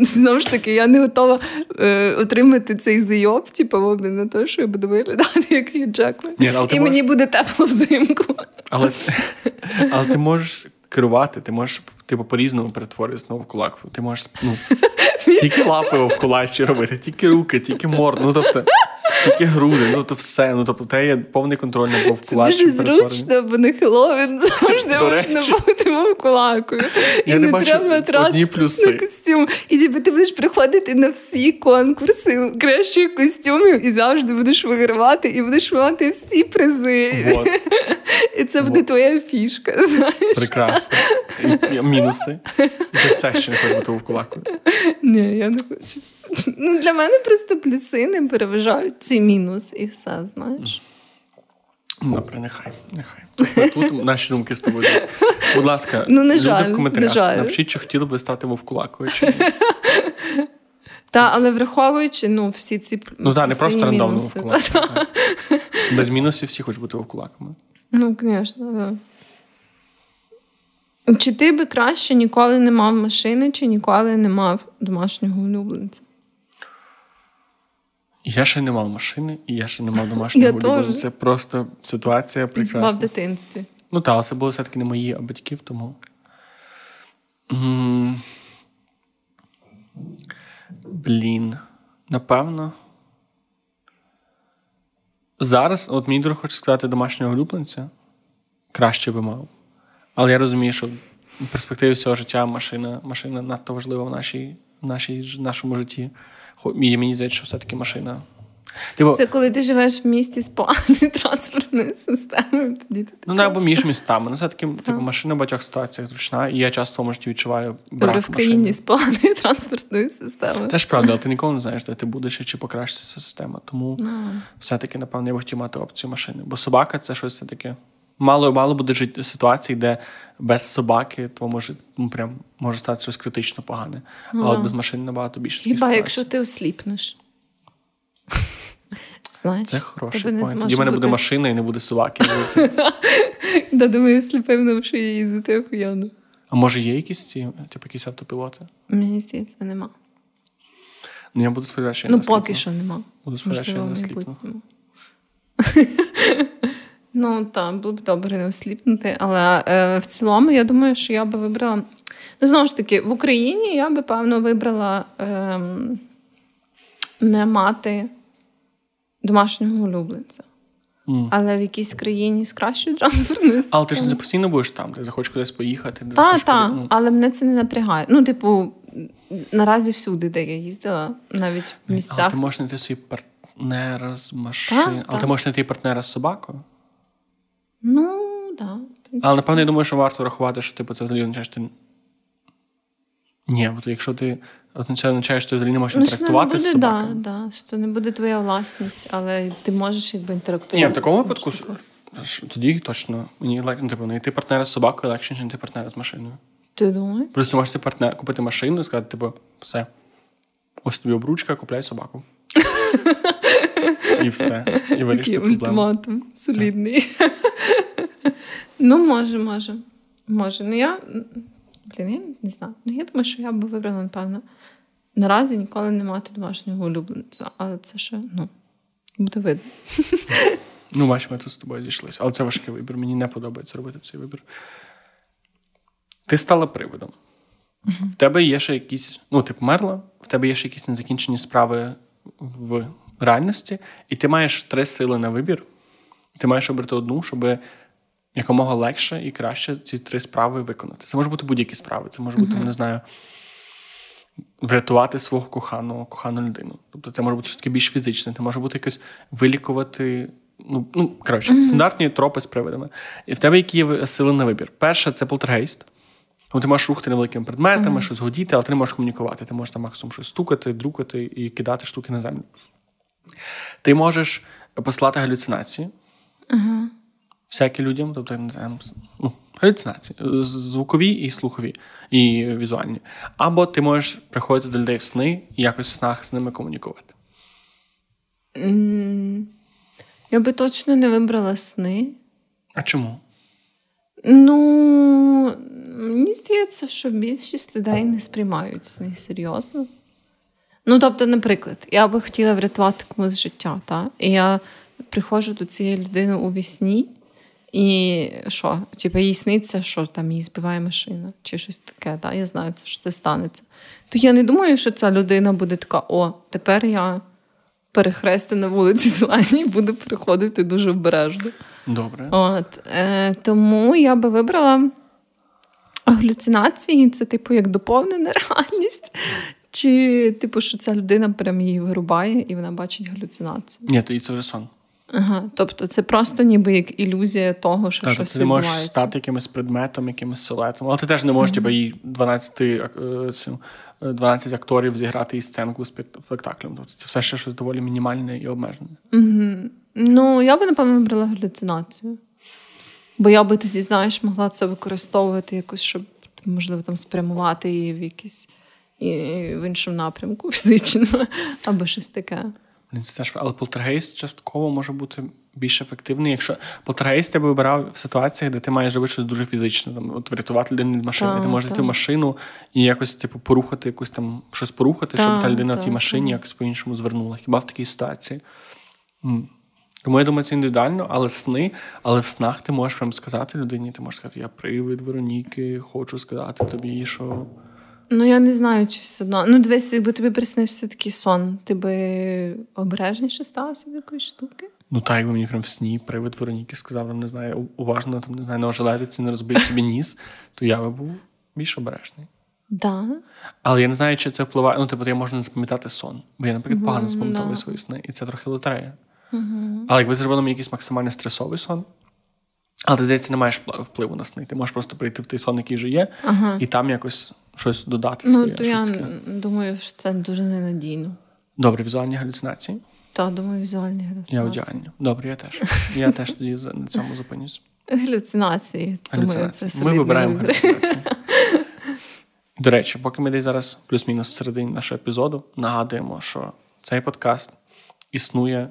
знову ж таки, я не готова е, отримати цей зайоб, типу, на те, що я буду виглядати як Хью Джекман. Ні, але І мені буде тепло взимку. Але але ти можеш керувати, ти можеш типу, по-різному перетворити в кулак. Ти можеш ну, тільки лапи в кулачі робити, тільки руки, тільки морду. Ну, тобто, тільки груди, ну то все. Ну тобто те є повний контроль над вовкулачем. Це дуже зручно, бо на Хеллоуін завжди можна бути вовкулакою. І не треба тратитися на костюм. І типу, ти будеш приходити на всі конкурси кращих костюмів і завжди будеш вигравати, і будеш мати всі призи. Вот. І це буде вот. твоя фішка. знаєш. Прекрасно. І, мінуси. І ти все ще не хочеш бути вовкулакою. Ні, я не хочу. Ну, Для мене просто плюси не переважають ці мінус і все, знаєш. Добре, нехай. нехай. Тут, наші думки з тобою. Будь ласка, ну, не жаль, в коментарях. Не жаль. Напишіть, чи хотіли би стати вовкулакою чи ні. Так, але враховуючи ну, всі ці Ну так, не просто рандомно вовкулаками. Без мінусів всі хочуть бути вовкулаками. Ну, звісно, так. Чи ти би краще ніколи не мав машини, чи ніколи не мав домашнього улюбленця? Я ще не мав машини, і я ще не мав домашнього улюбленця. Це просто ситуація прекрасна. Мав в дитинстві. Ну так, це було все-таки не мої, а батьків, тому. Блін. Напевно. Зараз, от мій друг хоче сказати домашнього улюбленця, краще би мав. Але я розумію, що в перспективі всього життя машина машина надто важлива в нашій, в нашій, в нашому житті. І мені здається, що все-таки машина Типу, Це коли ти живеш в місті з поганою транспортною системою. Тоді ти Ну, не або між містами. Ну, це таки типу, машина в багатьох ситуаціях зручна, і я часто в житті відчуваю брак Добре, в країні з поганою транспортною системою. Теж правда, але ти ніколи не знаєш, де ти будеш і чи покращиться система. Тому no. все-таки, напевно, я б хотів мати опцію машини. Бо собака це щось таке. Мало мало буде жити ситуації, де без собаки то може ну, прям може стати щось критично погане. А от без машини набагато більше. Хіба якщо ти осліпнеш? Знаєш, Це хороший point. Тоді в мене буде машина і не буде собаки. Да, думаю, сліпим на машині їздити охуєнно. А може є якісь ці, типу якісь автопілоти? Мені здається, нема. Ну, я буду сподіватися, що я Ну, поки що нема. Буду сподіватися, що я не осліпну. Ну, так, було б добре не осліпнути, але е, в цілому, я думаю, що я би вибрала. Ну, знову ж таки, в Україні я би, певно, вибрала е, не мати домашнього улюбленця. Mm. Але в якійсь країні з кращою транспортною системою. Але ти ж не постійно будеш там, ти захочеш кудись поїхати. Так, так, ну. але мене це не напрягає. Ну, типу, наразі всюди, де я їздила, навіть в місцях. Але ти можеш знайти свій партнера з машин. Але та. ти можеш знайти партнера з собакою? Ну, так. Да, але напевно, я думаю, що варто рахувати, що типу, це взагалі означає, що ти. Ні, бо якщо ти означає, означає, що ти взагалі не можеш ну, інтерактувати буде, з собакою. Да, да, що не буде твоя власність, але ти можеш якби інтерактувати. Ні, в такому випадку тоді точно мені ну, типу, знайти партнера з собакою легше, ніж знайти партнера з машиною. Ти думаєш? Просто можеш партнер, купити машину і сказати, типу, все. Ось тобі обручка, купляй собаку. І все. І вирішити проблему. ультиматум солідний. Ну, може, може. Може. Ну я. Блін, я не знаю. Ну, я думаю, що я би вибрала, напевно, наразі ніколи не мати домашнього улюбленця, але це ще ну, буде видно. Ну, бач, ми тут з тобою зійшлися. Але це важкий вибір. Мені не подобається робити цей вибір. Ти стала приводом. В тебе є ще якісь, ну, ти померла, в тебе є ще якісь незакінчені справи в реальності, і ти маєш три сили на вибір. Ти маєш обрати одну, щоб якомога легше і краще ці три справи виконати. Це може бути будь-які справи. Це може бути, uh-huh. не знаю, врятувати свого коханого, кохану людину. Тобто це може бути щось таке більш фізичне, це може бути якось вилікувати. Ну, ну коротше, mm-hmm. стандартні тропи з привидами. І в тебе які є сили на вибір? Перша це полтергейст. Ну, ти можеш рухати невеликими предметами, mm-hmm. щось годіти, але ти не можеш комунікувати. Ти можеш там максимум щось стукати, друкати і кидати штуки на землю. Ти можеш послати галюцинації. Uh-huh всякі людям, тобто не знаю, ну, галюцинації, звукові і слухові, і візуальні. Або ти можеш приходити до людей в сни і якось в снах з ними комунікувати. Я би точно не вибрала сни. А чому? Ну, мені здається, що більшість людей не сприймають сни серйозно. Ну, тобто, наприклад, я би хотіла врятувати комусь життя, та? і я приходжу до цієї людини у вісні, і що? Типу, їй сниться, що там її збиває машина чи щось таке. Да? Я знаю, що це станеться. То я не думаю, що ця людина буде така: о, тепер я перехрестя на вулиці Зеленій буду приходити дуже обережно. Добре. От, е, Тому я би вибрала галюцинації, це, типу, як доповнена реальність. Чи, типу, що ця людина прям її вирубає і вона бачить галюцинацію? Ні, то це вже сон. Ага, Тобто це просто ніби як ілюзія того, що так, щось ти відбувається. Ти можеш стати якимось предметом, якимось силуетом, але ти теж не можеш mm-hmm. їй 12 12 акторів зіграти і сценку з спектаклем. Тобто це все ще щось доволі мінімальне і обмежене. Mm-hmm. Ну, я би, напевно, вибрала галюцинацію. Бо я би тоді, знаєш, могла це використовувати якось, щоб, можливо, там спрямувати її в якийсь і в іншому напрямку фізично, або щось таке. Це теж, але полтергейст частково може бути більш ефективний. Якщо полтергейст я би вибирав в ситуаціях, де ти маєш робити щось дуже фізичне, там от врятувати людину від машини. Так, ти можеш йти в машину і якось типу порухати, якусь там щось порухати, щоб та людина в тій машині якось по-іншому звернула. Хіба в такій ситуації? Тому я думаю, це індивідуально, але сни, але в снах ти можеш прям сказати людині, ти можеш сказати, я привид Вероніки, хочу сказати тобі, що. Ну, я не знаю, чи все одно. Ну, дивись, якби тобі приснився такий сон, ти би обережніше стався до якоїсь штуки. Ну так, якби мені прям в сні привид Вероніки сказав, там, не знаю, уважно там, не знаю, на ожеледиці не розбий собі ніс, то я би був більш обережний. Да. Але я не знаю, чи це впливає. Ну, типу, я можу не запам'ятати сон. Бо я, наприклад, погано запам'ятовую да. свої сни, і це трохи лотерея. Але якби зробили мені якийсь максимально стресовий сон, але ти, здається, не маєш впли- впливу на сни. Ти можеш просто прийти в той сон, який вже є, Ага. і там якось щось додати Ну, своє. то щось я таке. думаю, що це дуже ненадійно. Добре, візуальні галюцинації. Та, думаю, візуальні Я галюцинації. одягання. Добре, я теж. Я теж тоді на цьому зупинюсь. Галюцинації. Думаю, це Ми вибираємо галюцинації. До речі, поки ми десь зараз плюс-мінус середині нашого епізоду, нагадуємо, що цей подкаст існує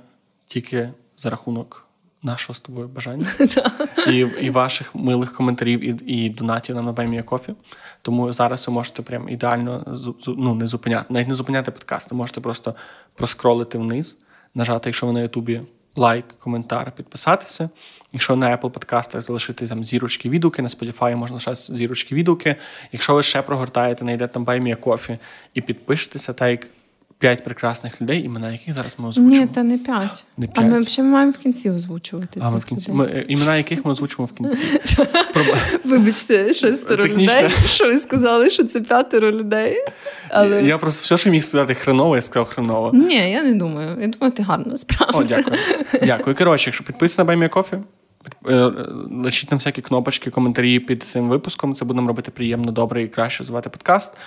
тільки за рахунок нашого з тобою бажання і, і ваших милих коментарів і, і донатів на Нобемія Кофі. Тому зараз ви можете прям ідеально ну, не зупиняти, навіть не зупиняти подкаст, ви можете просто проскролити вниз, нажати, якщо ви на Ютубі лайк, коментар, підписатися. Якщо на Apple подкастах залишити там зірочки відгуки, на Spotify можна лишати зірочки відгуки. Якщо ви ще прогортаєте, знайдете там Баймія Кофі і підпишетеся, так як п'ять прекрасних людей, імена яких зараз ми озвучимо. Ні, та не п'ять. Не А ми п'ять. взагалі маємо в кінці озвучувати. А ми в кінці людей. ми, е, імена яких ми озвучимо в кінці. Вибачте, шестеро людей. Що ви сказали, що це п'ятеро людей? Але Я просто все, що міг сказати хреново, я сказав хреново. ні, я не думаю. Я думаю, ти гарно О, дякую. Дякую. Коротше, якщо підписані на Баймія Кофі, е, е, лишіть нам всякі кнопочки, коментарі під цим випуском. Це буде нам робити приємно, добре і краще звати подкаст.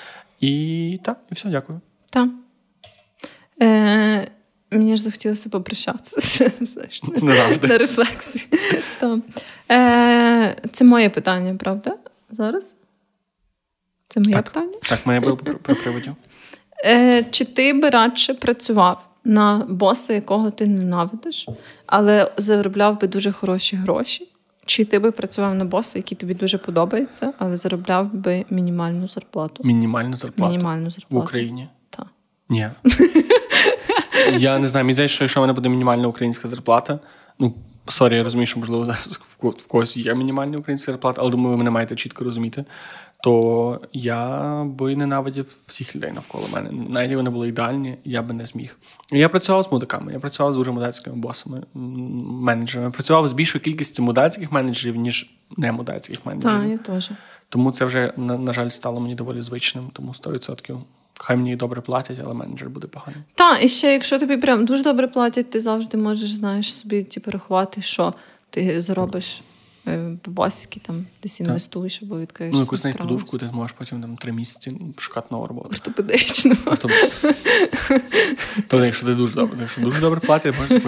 І так, і все, дякую. Так. Е, мені ж захотілося попрощатися. Знаєш, Не завжди. На рефлексі. Е, це моє питання, правда? Зараз? Це моє Так. питання? Так, моє було про, приводів. Е, чи ти би радше працював на боса, якого ти ненавидиш, але заробляв би дуже хороші гроші? Чи ти би працював на боса, який тобі дуже подобається, але заробляв би мінімальну зарплату? Мінімальну зарплату Мінімальну в. Україні. Ні. Я не знаю, мені здається, що якщо в мене буде мінімальна українська зарплата, ну, sorry, я розумію, що можливо зараз в ко- в когось є мінімальна українська зарплата, але думаю, ви мене маєте чітко розуміти. То я би ненавидів всіх людей навколо мене. Навіть вони були ідеальні, я би не зміг. Я працював з мудаками, я працював з дуже мудацькими босами, менеджерами. Я працював з більшою кількістю мудацьких менеджерів, ніж не мудацьких менеджерів. Так, я теж. Тому це вже, на, на жаль, стало мені доволі звичним. Тому 100%. Хай мені добре платять, але менеджер буде поганий. Так, і ще якщо тобі прям дуже добре платять, ти завжди можеш знаєш собі типу, рахувати, що ти заробиш е, бабоськи, там десь інвестуєш або відкриєш. Ну, якусь навіть подушку, ти зможеш потім там три місяці шукати нову роботу. Ортопедичну. Тобто, то, якщо ти дуже добре, якщо дуже добре платять, можеш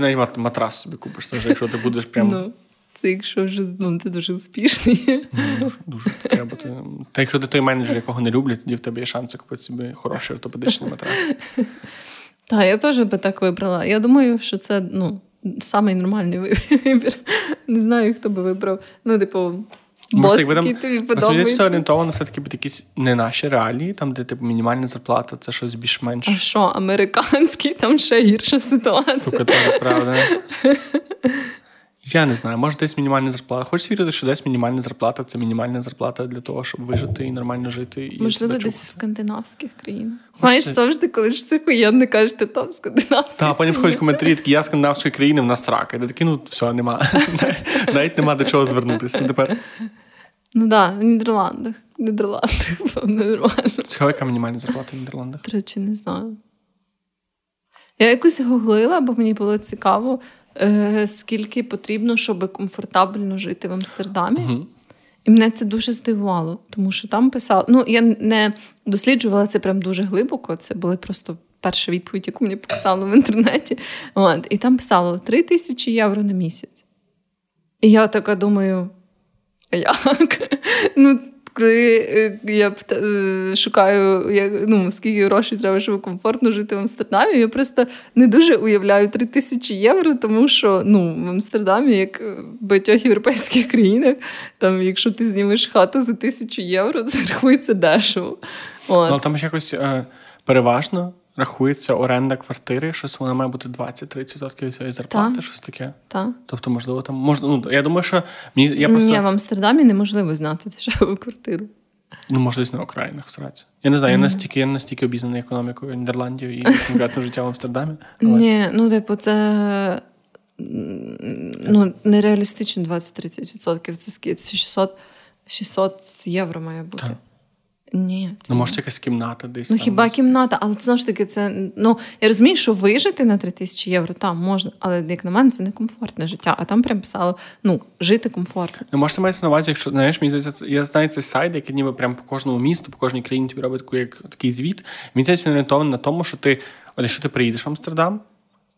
навіть, матрас собі купиш. Якщо ти будеш прям Ну, це якщо вже ну, ти дуже успішний. ну, дуже, дуже треба бути. Та якщо ти той менеджер, якого не люблять, тоді в тебе є шанси купити собі хороший ортопедичний матрас. Так, я теж би так вибрала. Я думаю, що це ну, самий нормальний вибір. Не знаю, хто би вибрав. Ну, типу, бос, який тобі Насправді це орієнтовано все-таки під якісь не наші реалії, там, де типу мінімальна зарплата, це щось більш-менш. А що, американський, там ще гірша ситуація. Сука, теж правда. Я не знаю, може десь мінімальна зарплата. Хочеш вірити, що десь мінімальна зарплата це мінімальна зарплата для того, щоб вижити і нормально жити. І Можливо, десь в скандинавських країнах. Знаєш, це- завжди, коли ж це хуєнно, кажете, там скандинавські. Та, потім входять коментарі, такі я скандинавської країни, в нас срака. І ти такий, ну все, нема. Навіть нема до чого звернутися. Тепер Ну так, в Нідерландах. В Нідерландах, певно, нормально. цікаво, яка мінімальна зарплата в Нідерландах. До речі, не знаю. Я якось гуглила, бо мені було цікаво, скільки потрібно, щоб комфортабельно жити в Амстердамі. І мене це дуже здивувало, тому що там писали. Ну, я не досліджувала це прям дуже глибоко. Це були просто перша відповідь, яку мені показали в інтернеті. От, і там писало 3 тисячі євро на місяць. І я така думаю, а як? Ну, коли е, я е, шукаю, як, ну, скільки грошей треба, щоб комфортно жити в Амстердамі, я просто не дуже уявляю 3 тисячі євро, тому що ну, в Амстердамі, як в багатьох європейських країнах, там, якщо ти знімеш хату за тисячу євро, це рахується дешево. От. Ну, там ж якось е, переважно рахується оренда квартири, щось вона має бути 20-30% від своєї зарплати, Та. щось таке. Та. Тобто, можливо, там можна. Ну, я думаю, що мені я просто Ні, в Амстердамі неможливо знати дешеву квартиру. ну, десь на окраїнах всратися. Я не знаю, я настільки, я настільки обізнаний економікою Нідерландів і конкретно життя в Амстердамі. Але... Ні, ну типу, це ну, нереалістично 20-30%. Це скільки? Це 600, 600 євро має бути. Так. Ні. це Ну, може, якась кімната десь. Ну там хіба десь. кімната, але знову ж таки, це ну я розумію, що вижити на 3 тисячі євро там можна, але як на мене, це не комфортне життя. А там прям писало ну жити комфортно. Ну, можете мається на увазі, якщо знаєш, мені здається, це- я знаю цей сайт, який ніби прям по кожному місту, по кожній країні тобі робить таку, як такий звіт. Він це орієнтований на тому, що ти, от якщо ти приїдеш в Амстердам,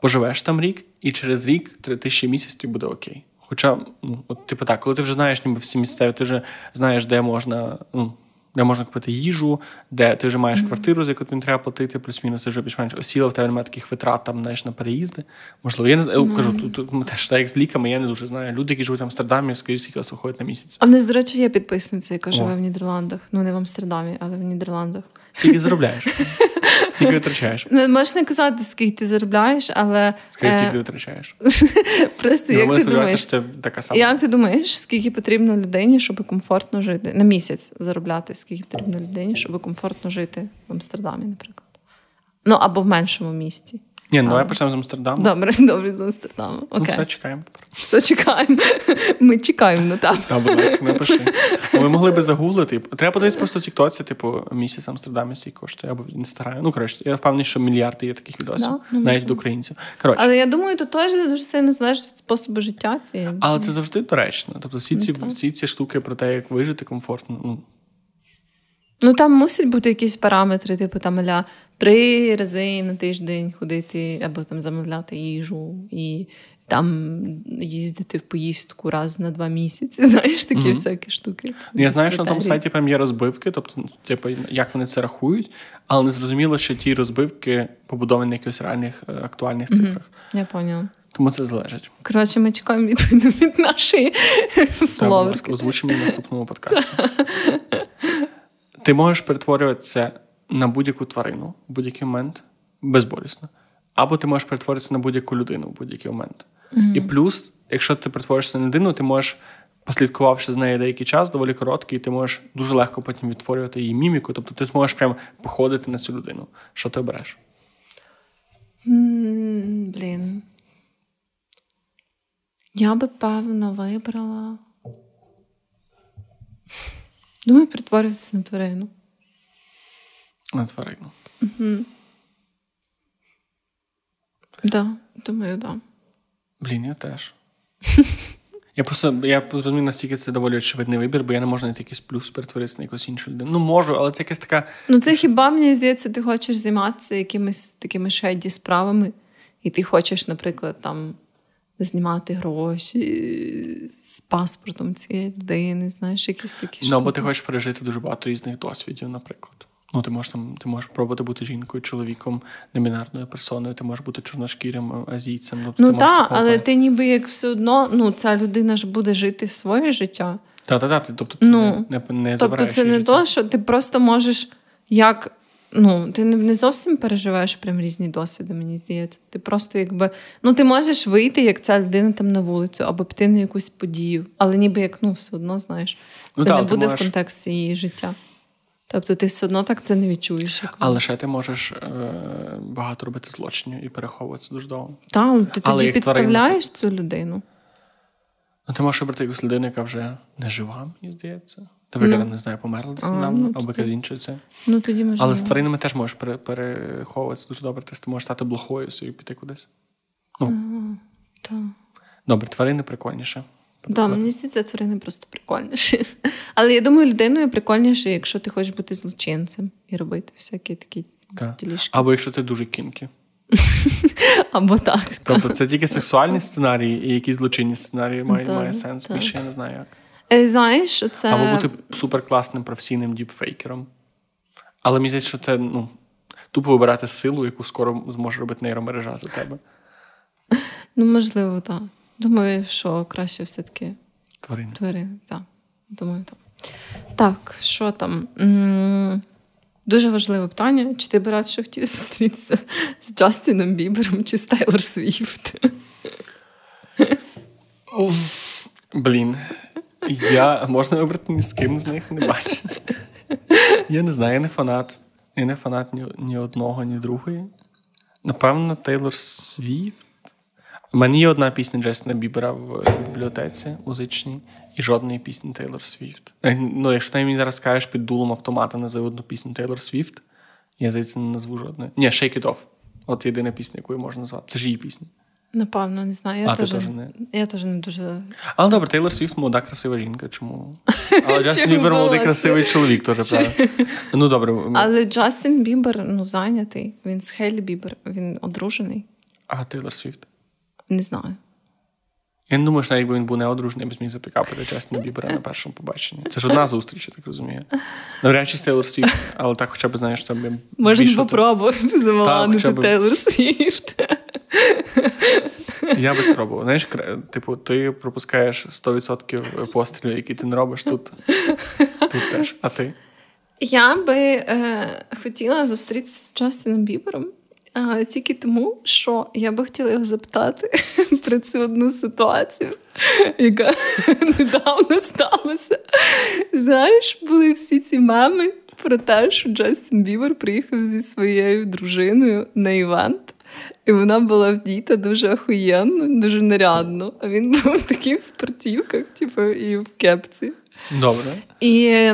поживеш там рік, і через рік три тисячі місяць тобі буде окей. Хоча, ну, от, типу так, коли ти вже знаєш ніби всі місцеві, ти вже знаєш, де можна, ну, де можна купити їжу, де ти вже маєш квартиру, за яку тобі треба платити, плюс-мінус, ти вже більш-менш осіла, в тебе немає таких витрат там, знаєш, на переїзди. Можливо, я не знаю, кажу, тут, тут теж так як з ліками, я не дуже знаю. Люди, які живуть в Амстердамі, скажіть, скільки вас виходить на місяць. А в нас, до речі, є підписниця, яка О. живе в Нідерландах. Ну не в Амстердамі, але в Нідерландах. Скільки заробляєш? Скільки витрачаєш? Ну можеш не казати, скільки ти заробляєш, але скільки е, ти витрачаєш? просто як ти думаєш, що така сама. Як ти думаєш, скільки потрібно людині, щоб комфортно жити? На місяць заробляти, скільки потрібно людині, щоб комфортно жити в Амстердамі, наприклад. Ну або в меншому місті. Ні, ну давай А. почнемо з Амстердаму. Добре, добре, з Амстердаму. Ну, все, чекаємо. Все чекаємо. Ми чекаємо на там. Та, будь ласка, напиши. Ви могли би загуглити. Треба подивитися просто в Тіктоці, типу, місяць Амстердамі стільки коштує, або в інстаграмі. Ну, коротше, я впевнений, що мільярди є таких відосів, Да, ну, навіть від українців. Коротше, Але я думаю, тут теж дуже сильно залежить від способу життя цієї. але це завжди доречно. Тобто всі ці, Ну, всі ці штуки про те, як вижити комфортно. Ну, Ну там мусять бути якісь параметри, типу там аля три рази на тиждень ходити або там замовляти їжу і там їздити в поїздку раз на два місяці. Знаєш, такі Мгм. всякі штуки. Я знаю, що на тому сайті прям є розбивки, тобто, ну, типу, як вони це рахують, але не зрозуміло, що ті розбивки побудовані на якихось реальних е, актуальних цифрах. Я поняла. Тому це залежить. Коротше, ми чекаємо відповідь від нашої Так, будь ласка, озвучимо в наступному подкасті. Ти можеш перетворюватися на будь-яку тварину в будь-який момент безболісно. Або ти можеш перетворитися на будь-яку людину в будь-який момент. І плюс, якщо ти перетворишся на людину, ти можеш, послідкувавши з нею деякий час, доволі короткий, ти можеш дуже легко потім відтворювати її міміку. Тобто ти зможеш прямо походити на цю людину. Що ти обереш? М, Блін. Я би певно вибрала. Думаю, перетворюватися на тварину. На тварину. Да, думаю, да. Блін, я теж. Я просто я розумію, настільки це доволі очевидний вибір, бо я не можу знайти якийсь плюс перетворитися на якусь іншу людину. Ну, можу, але це якась така. Ну, це хіба мені здається, ти хочеш займатися якимись такими шеді справами, і ти хочеш, наприклад, там знімати гроші з паспортом цієї людини, знаєш, якісь такі Ну, штуки. ти хочеш пережити дуже багато різних досвідів, наприклад. Ну, ти можеш там, ти можеш пробувати бути жінкою, чоловіком, небінарною персоною, ти можеш бути чорношкірим азійцем. Ну, Ну так, але плану. ти ніби як все одно, ну ця людина ж буде жити своє життя. Та, та, та, тобто ти Ну, не, не, не Тобто забираєш це не життя. то, що ти просто можеш як. Ну, ти не, зовсім переживаєш прям різні досвіди, мені здається. Ти просто якби. Ну, ти можеш вийти, як ця людина там на вулицю, або піти на якусь подію, але ніби як ну, все одно знаєш. Ну, Це та, не але буде можеш- в контексті її життя. Тобто ти все одно так це не відчуєш. Як... А лише ти можеш е, багато робити злочинів і переховуватися дуже довго. Та, але ти Але тоді підставляєш цю людину. Ну, ти можеш обрати якусь людину, яка вже не жива, мені здається. Яка Ну. не знаю, померла десь недавно, ну, або яка закінчується. Ну тоді можливо. Але з тваринами теж можеш пере- переховуватися дуже добре. Ти можеш стати блохою собі піти кудись. Ну, Так. добре, тварини прикольніше. Да, мені здається, тварини просто прикольніші. Але я думаю, людиною прикольніше, якщо ти хочеш бути злочинцем і робити всякі такі Так. ділішки. Або якщо ти дуже кінки. Або так. Тобто це тільки сексуальні сценарії і якісь злочинні сценарії має, Так, має сенс. так. Більше я не знаю як. Е, знаєш, це... Або бути суперкласним професійним діпфейкером. Але мені здається, що це ну, тупо вибирати силу, яку скоро зможе робити нейромережа за тебе. Ну, можливо, так. Думаю, що краще все-таки тварини. Тварини, так. Думаю, так. Так, що там? М-м- Дуже важливе питання. Чи ти б радше хотів зустрітися з Джастіном Бібером чи з Тайлор Свіфт? Блін. Я можна вибрати ні з ким з них не бачити. Я не знаю, я не фанат. Я не фанат ні, ні одного, ні другої. Напевно, Тейлор Свіфт. У мене є одна пісня Джастіна Бібера в бібліотеці музичній і жодної пісні Тейлор Свіфт. Е, ну, якщо ти мені зараз скажеш під дулом автомата назови одну пісню Тейлор Свіфт, я здається, не назву жодної. Ні, Shake It Off. От єдина пісня, яку я можу назвати. Це ж її пісня. Напевно, не знаю. Я а, теж, теж не. Я теж не дуже. Але добре, Тейлор Свіфт молода, красива жінка. Чому? Але Джастін Бібер молодий красивий чоловік теж, правда. Ну добре. Але Джастін Бібер ну, зайнятий. Він з Хейлі Бібер, він одружений. А Тейлор Свіфт? Не знаю. Я не думаю, що якби він був не одружений, би зміг запікапити Джастіна Бібера на першому побаченні. Це ж одна зустріч, я так розумію. Навряд чи з Тейлор Свіфт, але так хоча б знаєш, що би. Можемо попробувати заманити б... Тейлор Свіфт. Я би спробував. Знаєш, типу, ти пропускаєш 100% пострілів, які ти не робиш тут. Тут теж. А ти? Я би е, хотіла зустрітися з Джастіном Бібером. А, Тільки тому, що я би хотіла його запитати про цю одну ситуацію, яка недавно сталася. Знаєш, були всі ці меми про те, що Джастін Бівер приїхав зі своєю дружиною на івент, і вона була вдіта дуже охуєнно, дуже нарядно. А він був в таких спортівках, типу, і в кепці. Добре. І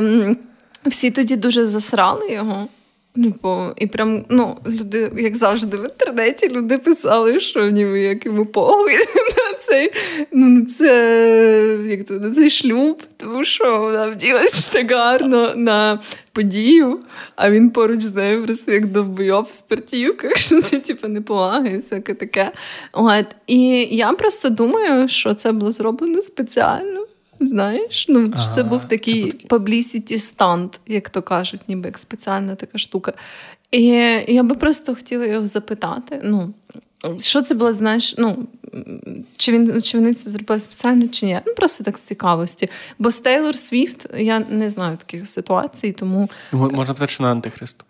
всі тоді дуже засрали його. Типу, і прям, ну, люди, як завжди, в інтернеті люди писали, що ніби як йому похуй на цей ну, на це, як то, на цей шлюб, тому що вона вділася так гарно на подію, а він поруч з нею просто як довбойоб в спортівках, що це типу, не повага і всяке таке. От. І я просто думаю, що це було зроблено спеціально. Знаєш, ну ага, це був такий publicity stunt, як то кажуть, ніби як спеціальна така штука. І я би просто хотіла його запитати. Ну, що це було, знаєш, ну, чи він чи вони це зробили спеціально, чи ні? Ну, просто так з цікавості. Бо з Тейлор Свіфт я не знаю таких ситуацій, тому. Можна питати, що на антихрист.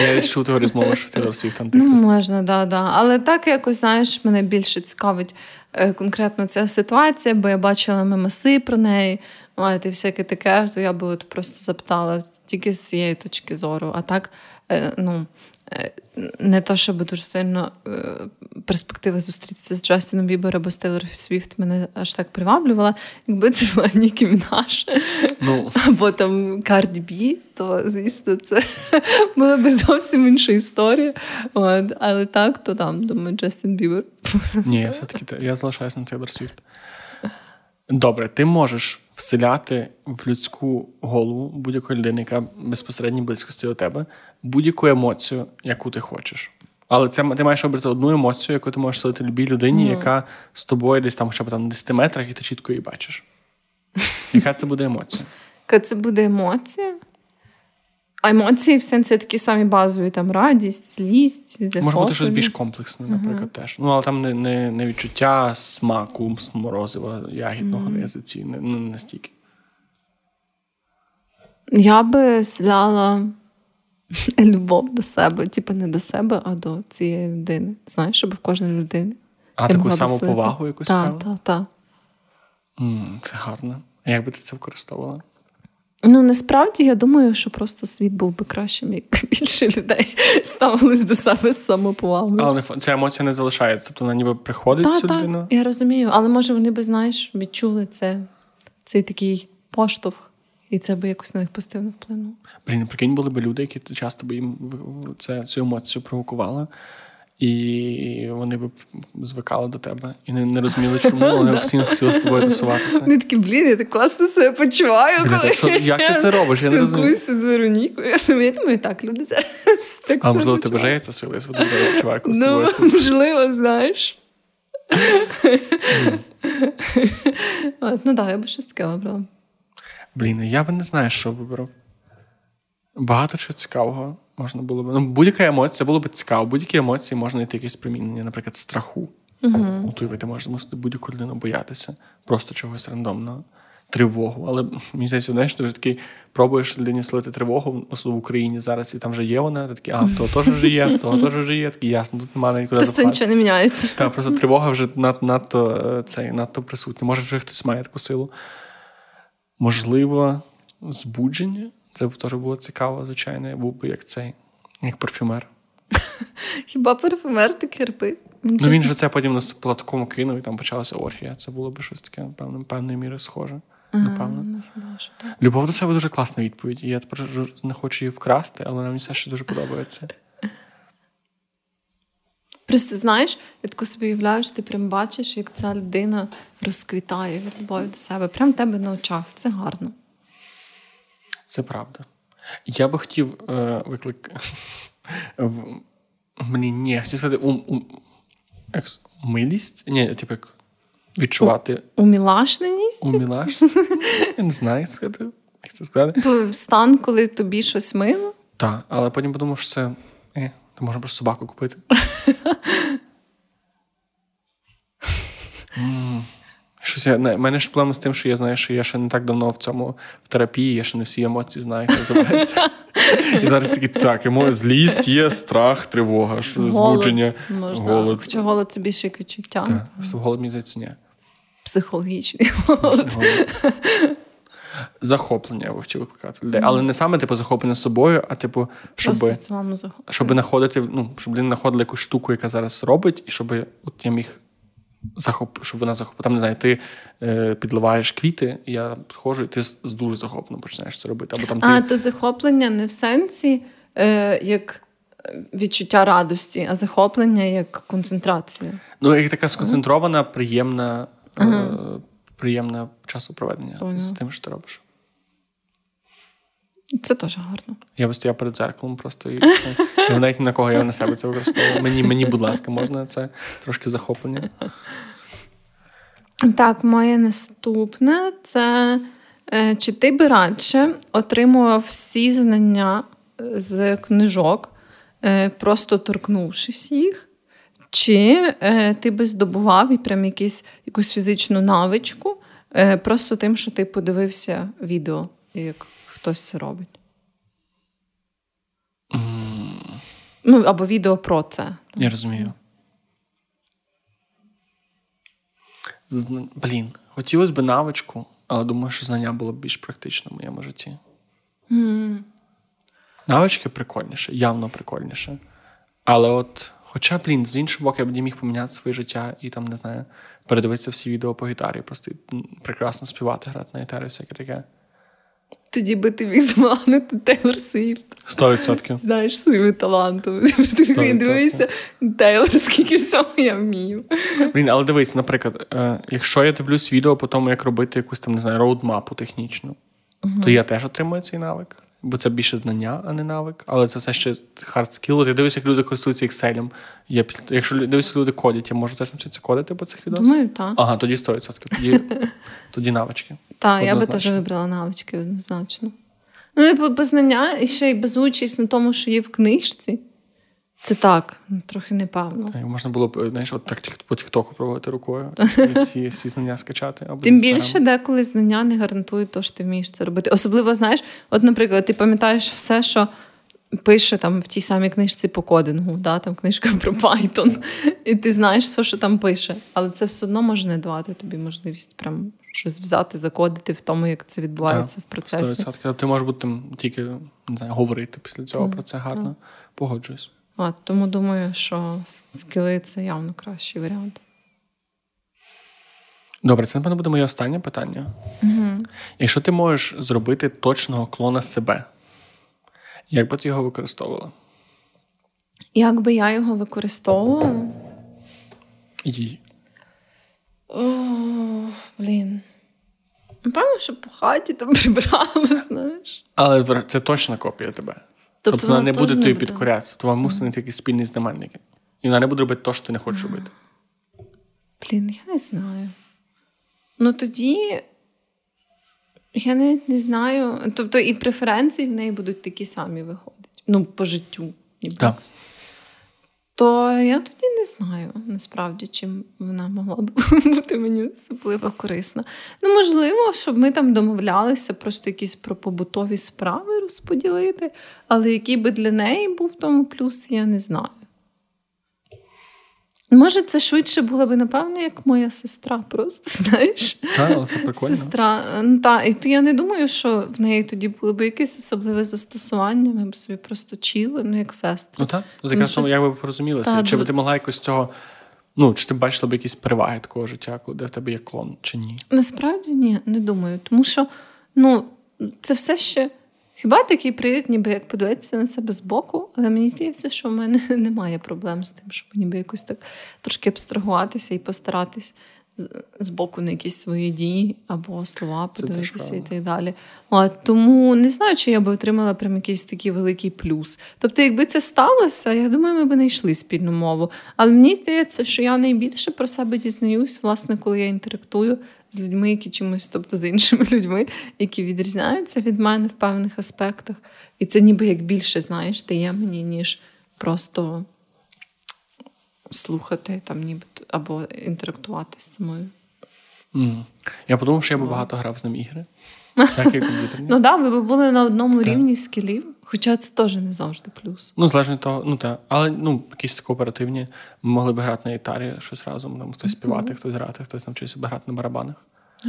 Я чув теорію змови, що Тейлор Свіфт антихрист. Ну, можна, да, да. Але так якось, знаєш, мене більше цікавить Е, конкретно ця ситуація, бо я бачила мемаси про неї, і всяке таке, то я би от просто запитала тільки з цієї точки зору. А так, е, ну. Е, не то, щоб дуже сильно перспектива зустрітися з Джастіном Бібер або з Тейлор Свіфт мене аж так приваблювала. Якби це була Нікі Мінаш ну. або там Карді Бі, то звісно, це була б зовсім інша історія. От. Але так, то там, думаю, Джастін Бібер. Ні, я все-таки я залишаюся на Тейлор Свіфт. Добре, ти можеш вселяти в людську голову будь-якої людини, яка безпосередньо близькості до тебе, будь-яку емоцію, яку ти хочеш. Але це ти маєш обрати одну емоцію, яку ти можеш селити любій людині, mm. яка з тобою десь там, хоча б там 10 метрах, і ти чітко її бачиш. Яка це буде емоція? Яка це буде емоція? А емоції в сенсі такі самі базові, там радість, злість, захоплення. Може бути щось більш комплексне, наприклад, uh-huh. теж. Ну, але там не не, не відчуття смаку, морозива, ягідного uh-huh. на язиці, не, не настільки. Я би сляла любов до себе, типу не до себе, а до цієї людини. Знаєш, щоб в кожної людини. А таку самоповагу якусь Так, так, так. Це гарно. А як би ти це використовувала? Ну, насправді я думаю, що просто світ був би кращим, якби більше людей ставились до себе з самоповагою. Але ця емоція не залишається, тобто вона ніби приходить та, цю та, людину. Я розумію, але може вони би, знаєш, відчули це, цей такий поштовх, і це би якось на них позитивно вплинуло. Блін, прикинь, були б люди, які часто б їм це, цю емоцію провокували. І вони б звикали до тебе і не, не розуміли, чому вони постійно хотіли з тобою тусуватися. Вони такі, блін, я так класно себе почуваю. Блін, коли що, Як ти це робиш? Я не розумію. з Веронікою. Я думаю, так, люди зараз так А можливо, ти бажається сили, я себе добре відчуваю, коли з Ну, можливо, знаєш. Ну так, я би щось таке вибрала. Блін, я би не знаю, що вибрав. Багато чого цікавого можна було б. Ну, будь-яка емоція було б цікаво. Будь-які емоції можна знайти якесь примінення, наприклад, страху. Угу. От ти можеш змусити будь-яку людину боятися, просто чогось рандомного. Тривогу. Але мені здається, знаєш, ти вже такий пробуєш людині слити тривогу, особливо в Україні зараз, і там вже є вона. Ти такий, а в того теж вже є, в того теж вже є. Такий ясно, тут немає нікуди. Просто нічого не міняється. Так, просто тривога вже над, надто е, цей, надто присутня. Може, вже хтось має таку силу. Можливо, збудження. Це б теж було цікаво, звичайно. Я був би як цей, як парфюмер. Хіба парфюмер таки робив? Ну він же це потім на платкому кинув і там почалася оргія. Це було б щось таке, напевно, певної міри схоже. Напевно. Ну. Любов до себе дуже класна відповідь. І я тепер не хочу її вкрасти, але мені все ще дуже подобається. Просто знаєш, я тако собі уявляю, що ти прям бачиш, як ця людина розквітає від любові до себе. Прям тебе на очах. Це гарно. Це правда. Я би хотів е, виклик. в... Мені ні, хотів сказати, ум, ум... як... милість? Ні, типу, як відчувати Умілашненість? умілаш. Я не знаю, як сказати. Як це сказати? Стан, коли тобі щось мило. Так, але потім подумав, що це. Е, то можна просто собаку купити. Щось я, не, мене ж проблема з тим, що я знаю, що я ще не так давно в цьому в терапії, я ще не всі емоції знаю, як називається. І зараз такі так, емо, злість є, страх, тривога, що збудження, Можна. голод. Хоча голод це більше як відчуття. Так, голод, мені здається, ні. Психологічний голод. Захоплення я хотів викликати людей. Але не саме типу захоплення собою, а типу, щоб. Щоб знаходити, ну, щоб людина знаходила якусь штуку, яка зараз робить, і щоб от я міг захоп, щоб вона захопила. Там не знаю, ти е, підливаєш квіти, я схожу, і ти з, дуже захоплено починаєш це робити. Або там ти. А, то захоплення не в сенсі е, як відчуття радості, а захоплення як концентрація. Ну, як така сконцентрована, приємна, е, приємна часопроведення Поняла. з тим, що ти робиш. Це теж гарно. Я би стояв перед дзеркалом просто і це. Я навіть ні на кого я на себе це використовував. Мені, мені, будь ласка, можна це трошки захоплення. Так, моє наступне це е, чи ти би радше отримував всі знання е, з книжок, е, просто торкнувшись їх, чи е, ти би здобував і прям якісь, якусь фізичну навичку, е, просто тим, що ти подивився відео, як хтось це робить? Ну, або відео про це. Я розумію. Зна... Блін, хотілося б навичку, але думаю, що знання було б більш практично в моєму житті. Mm. Навички прикольніше, явно прикольніше. Але от, хоча, блін, з іншого боку, я б не міг поміняти своє життя і там, не знаю, передивитися всі відео по гітарі, просто прекрасно співати, грати на гітарі, всяке таке. Тоді би ти міг заманити Тейлор Свіфт. Сто відсотків. Знаєш своїми талантами. Ти дивися, Тейлор, скільки всього я вмію. Блін, але дивись, наприклад, е, якщо я дивлюсь відео по тому, як робити якусь там, не знаю, роудмапу технічну, то я теж отримую цей навик. Бо це більше знання, а не навик. Але це все ще hard skill. Я дивлюся, як люди користуються Excel. Я. Якщо лю- дивлюся, як люди кодять, я можу теж навчитися кодити по цих відосах? Думаю, так. Ага, тоді 100%. Тоді, тоді навички. Так, я би теж вибрала навички однозначно. Ну, і без знання, і ще й без участь на тому, що є в книжці. Це так, трохи непевно. Та, й можна було б, знаєш, от так по Тіктоку проводити рукою і всі, всі знання скачати. Або Тим більше деколи знання не гарантують те, що ти вмієш це робити. Особливо, знаєш, от, наприклад, ти пам'ятаєш все, що пише там в тій самій книжці по кодингу, да? там книжка про Python, і ти знаєш все, що там пише. Але це все одно може не давати тобі можливість прям щось взяти, закодити в тому, як це відбувається в процесі. 100%. Тобто Ти можеш бути там тільки не знаю, говорити після цього Так, про це гарно. Погоджуюсь. А, тому думаю, що скіли це явно кращий варіант. Добре, це напевно буде моє останнє питання. Угу. Якщо ти можеш зробити точного клона себе, як би ти його використовувала? Як би я його використовувала? І... О, блін. Напевно, що по хаті там прибрала, знаєш. Але це точна копія тебе. Тобто, вона не буде тобі підкорятися, то вона мусить знайти якісь спільний знаменник. І вона не буде робити те, що ти не хочеш робити. Блін, я не знаю. Ну тоді я навіть не знаю. Тобто і преференції в неї будуть такі самі виходять. Ну, по життю. Ніби. Так. То я тоді не знаю насправді, чим вона могла б бути мені особливо корисна. Ну, можливо, щоб ми там домовлялися, просто якісь про побутові справи розподілити, але який би для неї був тому плюс, я не знаю. Може, це швидше було б, напевно, як моя сестра, просто знаєш. Так, це прикольно. Сестра. Ну, та, І то я не думаю, що в неї тоді було б якесь особливе застосування. Ми б собі просто чіли, ну як сестри. Ну так, ну, таке щось... як би порозумілися. Та, чи б ти могла якось цього. Ну, чи ти бачила б якісь переваги такого життя, де в тебе є клон, чи ні? Насправді ні, не думаю. Тому що ну, це все ще. Хіба такий привід, ніби як подивитися на себе збоку, але мені здається, що в мене немає проблем з тим, щоб ніби якось так трошки абстрагуватися і постаратись з- збоку на якісь свої дії або слова подивитися і так далі. От, тому не знаю, чи я би отримала прям якийсь такий великий плюс. Тобто, якби це сталося, я думаю, ми б знайшли спільну мову. Але мені здається, що я найбільше про себе дізнаюсь, власне, коли я інтерактую з людьми, які чимось, тобто з іншими людьми, які відрізняються від мене в певних аспектах. І це ніби як більше, знаєш, дає мені, ніж просто слухати там, ніби або інтерактувати з самою. Мгм. Я подумав, що я би багато грав з ним ігри. Всякі комп'ютерні. Ну так, ви б були на одному рівні скілів, хоча це теж не завжди плюс. Ну, залежно від того, ну так. Але ну, якісь кооперативні. Ми могли б грати на гітарі щось разом. Там хтось співати, хтось грати, хтось навчився б грати на барабанах.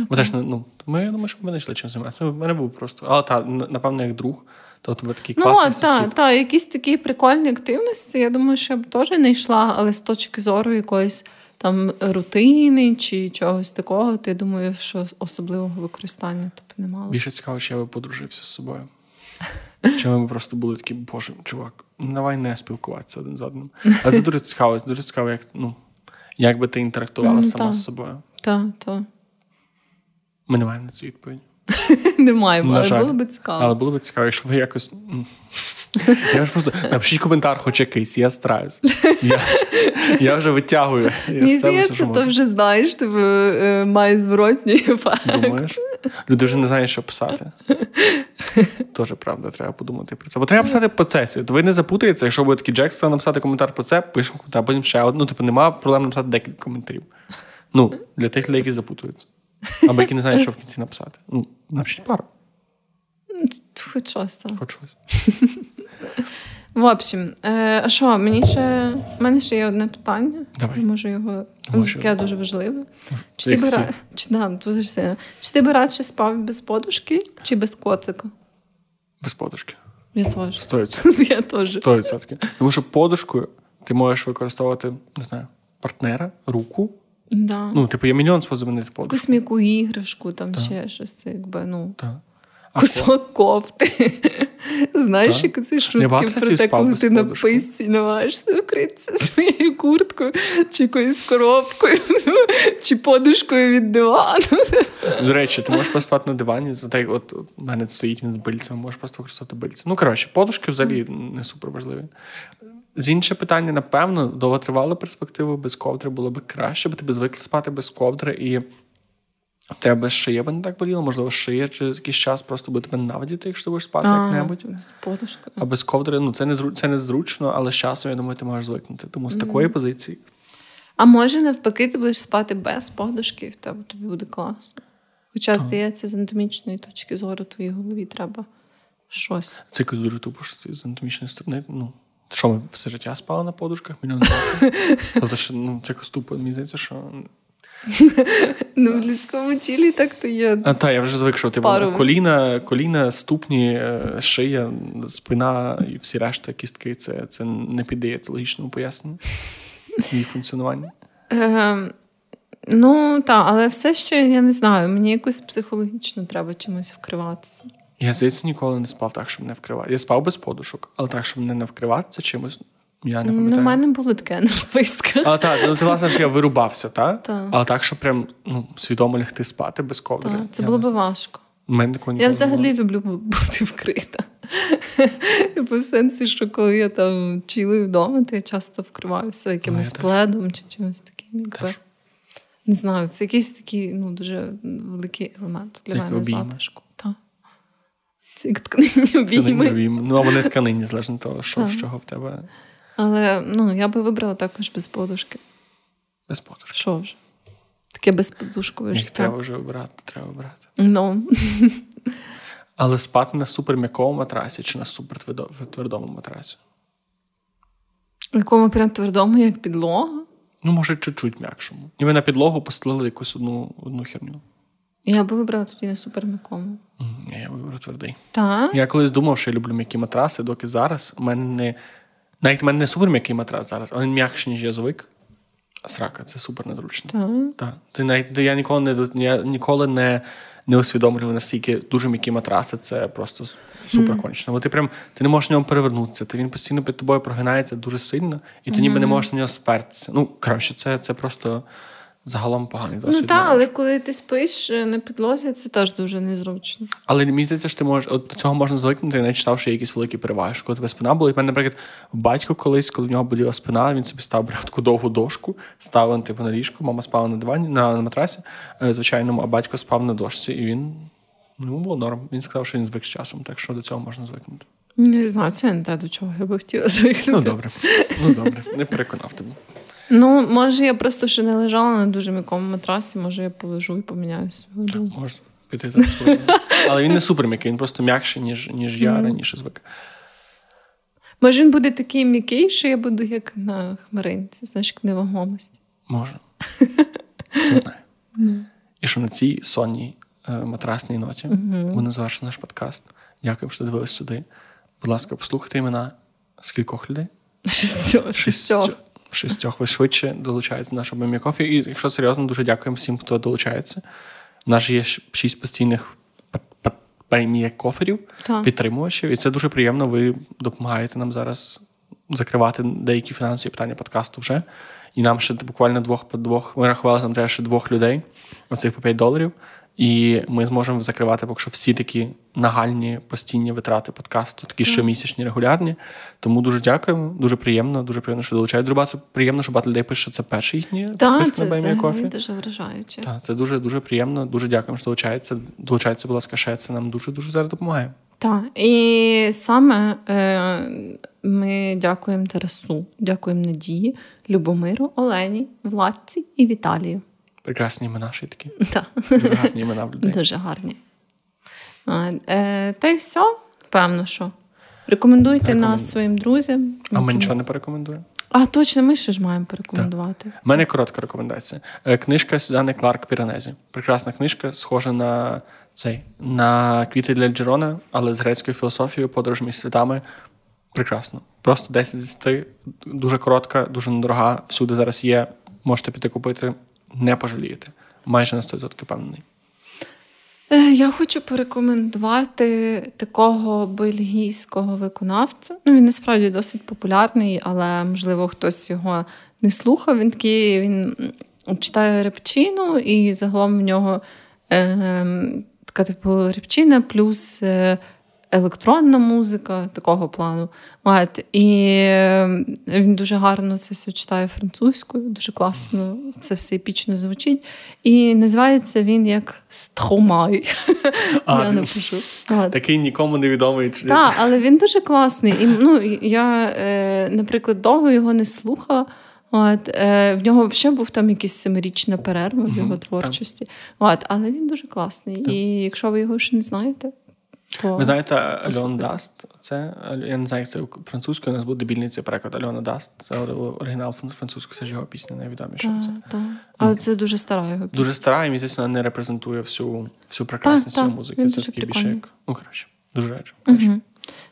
Бо теж, ну, ми я думаю, що ми знайшли чим займатися. У мене був просто. Але так, напевно, як друг, то тебе такий Ну, класний так, сусід. та, якісь такі прикольні активності, я думаю, що я б теж не йшла, але з точки зору якоїсь там рутини чи чогось такого, то я думаю, що особливого використання то б не мало. Більше цікаво, чи я би подружився з собою. Чи ми просто були такі, боже, чувак, ну, давай не спілкуватися один з одним. Але це дуже цікаво, дуже цікаво, як, ну, як би ти інтерактувала mm, сама та, з собою. Так, так. Ми не маємо на цю відповідь. Не маємо, але жаль. було би цікаво. Але було би цікаво, якщо ви якось. Я ж просто напишіть коментар, хоч якийсь, я стараюсь. Я, я вже витягую. Мені здається, то вже знаєш, типу, е, має зворотній ефект. Думаєш? Люди вже не знають, що писати. Тоже правда, треба подумати про це. Бо треба писати в процесі. Ви не запутаєтеся, якщо буде такий Джексон написати коментар про це, пишемо коментар, а потім ще одну. Ну, типу, немає проблем написати декілька коментарів. Ну, для тих людей, які запутуються. Або які не знають, що в кінці написати. Ну, напишіть пару, Хоч щось хоч щось. В общем, е, а що, мені ще в мене ще є одне питання. Давай. Я можу його Давай, таке дуже важливе. Чи ти, Як би, всі. ра- чи, да, дуже сильно. чи ти би радше спав без подушки чи без котика? Без подушки. Я теж. Стоїться. Я теж. Сто відсотків. Тому що подушкою ти можеш використовувати, не знаю, партнера, руку. Да. Ну, типу, є мільйон способів замінити подушку. Якусь м'яку іграшку, там ще щось, це якби, ну. Так. Кусок кофти. Знаєш, як ці шутки про те, коли ти на писці намагаєшся вкритися своєю курткою, чи якоюсь коробкою, чи подушкою від дивану. До речі, ти можеш поспати на дивані, за те, от у мене стоїть він з бильцем, можеш просто використовувати бильце. Ну, коротше, подушки взагалі не супер важливі. З інше питання, напевно, довготривалу перспективу без ковдри було б краще, бо ти би звикли спати без ковдри і в тебе шия би не так боліла, можливо, шия через якийсь час просто буде тебе ненавидіти, якщо ти будеш спати як-небудь. З подушкою. А без ковдри, ну це не зру- це незручно, але з часом, я думаю, ти можеш звикнути. Тому з такої позиції. А може, навпаки, ти будеш спати без подушки, в тебе тобі буде класно. Хоча, здається, з анатомічної точки зору твоїй голові треба щось. Це якось дуже тупо, що ти з анатомічної сторони. Ну, що ми все життя спали на подушках мільйон років? Тобто, що, ну, це якось тупо, мені здається, що. Ну, в людському тілі так то є. А, та, я вже звик, що типу, коліна, коліна, ступні, е, шия, спина і всі решта кістки це, це не піддається логічному поясненню їх функціонування. Е, ну, так, але все ще я не знаю, мені якось психологічно треба чимось вкриватися. Я, здається, ніколи не спав так, щоб не вкривати. Я спав без подушок, але так, щоб не вкриватися чимось, я не Ну, пам'ятаю. у мене було таке вписках. А так, ну, це власне, що я вирубався, так? Так. Але так, щоб прям ну, свідомо лягти спати без ковдри. Так, це я було не би важко. Мене Я взагалі було. люблю бути вкрита. Типу, в сенсі, що коли я там чилую вдома, то я часто вкриваюся якимось теж. пледом чи чимось таким. Якби. Теж. Не знаю, це якийсь такий ну, дуже великий елемент для Це мене затишку. Так. Це як тканині обійми. Ну, а вони тканині, залежно від того, що, з чого в тебе. Але ну, я би вибрала також без подушки. Без подушки. Що вже? Таке безподушкове життя. Їх треба вже обирати, треба обирати. Ну. Але спати на суперм'якому матрасі чи на супертвердому матрасі? Якому прям твердому, як підлога? Ну, може, чуть-чуть м'якшому. І ви на підлогу постелили якусь одну одну херню. Я би вибрала тоді на суперм'якому. Я вибрав твердий. Так? Я колись думав, що я люблю м'які матраси, доки зараз у мене не. Навіть в мене не супер м'який матрас зараз, але він м'якший, ніж я звик. Срака, це супер незручно. Так. Так. Ти навіть я ніколи не я ніколи не не усвідомлював, наскільки дуже м'які матраси, це просто супер кончено. Бо ти прям ти не можеш на ньому перевернутися. Ти він постійно під тобою прогинається дуже сильно, і ти ніби не можеш на нього спертися. Ну, коротше, це це просто загалом поганий досвід. Ну так, але коли ти спиш е, на підлозі, це теж дуже незручно. Але мені здається, що ти можеш от до цього можна звикнути, не читав, що є якісь великі переваги. Коли тебе спина була. І в мене, наприклад, батько колись, коли в нього боліла спина, він собі став брав таку довгу дошку, ставив типу, на ліжку, мама спала на дивані на, на матрасі, е, звичайному, а батько спав на дошці, і він ну, було норм. Він сказав, що він звик з часом, так що до цього можна звикнути. Не знаю, це не те, до чого я би хотіла звикнути. Ну добре, ну добре, не переконав тебе. Ну, може, я просто ще не лежала на дуже м'якому матрасі, може я полежу і поміняю свою думку. Можна піти за Але він не супер м'який, він просто м'якший, ніж ніж я раніше звик. Може, він буде такий м'який, що я буду як на хмаринці, знаєш, як невагомості. Може. Хто знає. Mm. І що на цій сонній е, матрасній ноті mm-hmm. будемо завершити наш подкаст. Дякую, що дивились сюди. Будь ласка, послухайте імена скількох людей? Шістьох. Шістьох шістьох ви швидше долучаєтеся до нашого Бемікофі. І якщо серйозно, дуже дякуємо всім, хто долучається. У нас є шість постійних коферів, підтримувачів, і це дуже приємно. Ви допомагаєте нам зараз закривати деякі фінансові питання подкасту вже. І нам ще буквально двох по двох ми рахували, нам треба ще двох людей, оцих по 5 доларів. І ми зможемо закривати поки що всі такі нагальні постійні витрати подкасту, такі щомісячні, регулярні. Тому дуже дякуємо, дуже приємно, дуже приємно, що долучають. Друга, це приємно, що багато людей пише, що це перший їхні підписки на BMI Coffee. дуже вражаюче. Так, це дуже дуже приємно. Дуже дякуємо, що долучається. Долучається, будь ласка, ще це нам дуже дуже зараз допомагає. Так, і саме е, ми дякуємо Тарасу, дякуємо Надії, Любомиру, Олені, Владці і Віталію. Прекрасні імена ще такі. Так. Дуже гарні імена в людей. Дуже гарні. А, е, Та й все, певно, що. Рекомендуйте Рекоменду. нас своїм друзям. А ми нічого не порекомендуємо? А, точно, ми ще ж маємо порекомендувати. У мене коротка рекомендація. Е, книжка Сюзанни Кларк Піранезі. Прекрасна книжка, схожа на цей на квіти для Джерона, але з грецькою філософією, подорож між світами. Прекрасно. Просто 10 з 10. Дуже коротка, дуже недорога. Всюди зараз є. Можете піти купити не пожалієте. Майже на 100% впевнений. Е, я хочу порекомендувати такого бельгійського виконавця. Ну, Він насправді досить популярний, але, можливо, хтось його не слухав. Він такий він читає репчину, і загалом в нього е, така типу репчина плюс е, електронна музика такого плану. От. І ем, він дуже гарно це все читає французькою, дуже класно це все епічно звучить. І називається він як Стромай. Я напишу. Такий нікому невідомий. Так, але він дуже класний. І, ну, Я, е, наприклад, довго його не слухала. От, е, В нього взагалі був там якийсь семирічна перерва в його творчості. От, Але він дуже класний. І якщо ви його ще не знаєте, то... Ви знаєте, Альон Даст, це я не знаю, як це французькою, у нас був дебільний цей переклад Альона Даст. Це оригінал французькою, це ж його пісня, найвідоміша. це. Так. Але це дуже стара його пісня. Дуже стара, і мені здається, вона не репрезентує всю всю прекрасність цієї музики. Це такий більше як. Ну, коротше, дуже речі. Угу.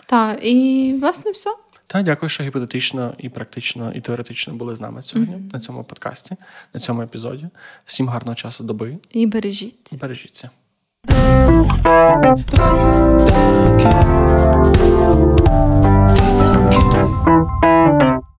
Так, і власне все. Так, дякую, що гіпотетично, і практично, і теоретично були з нами сьогодні mm-hmm. на цьому подкасті, на цьому епізоді. Всім гарного часу доби. І бережіться. Бережіться. They don't care.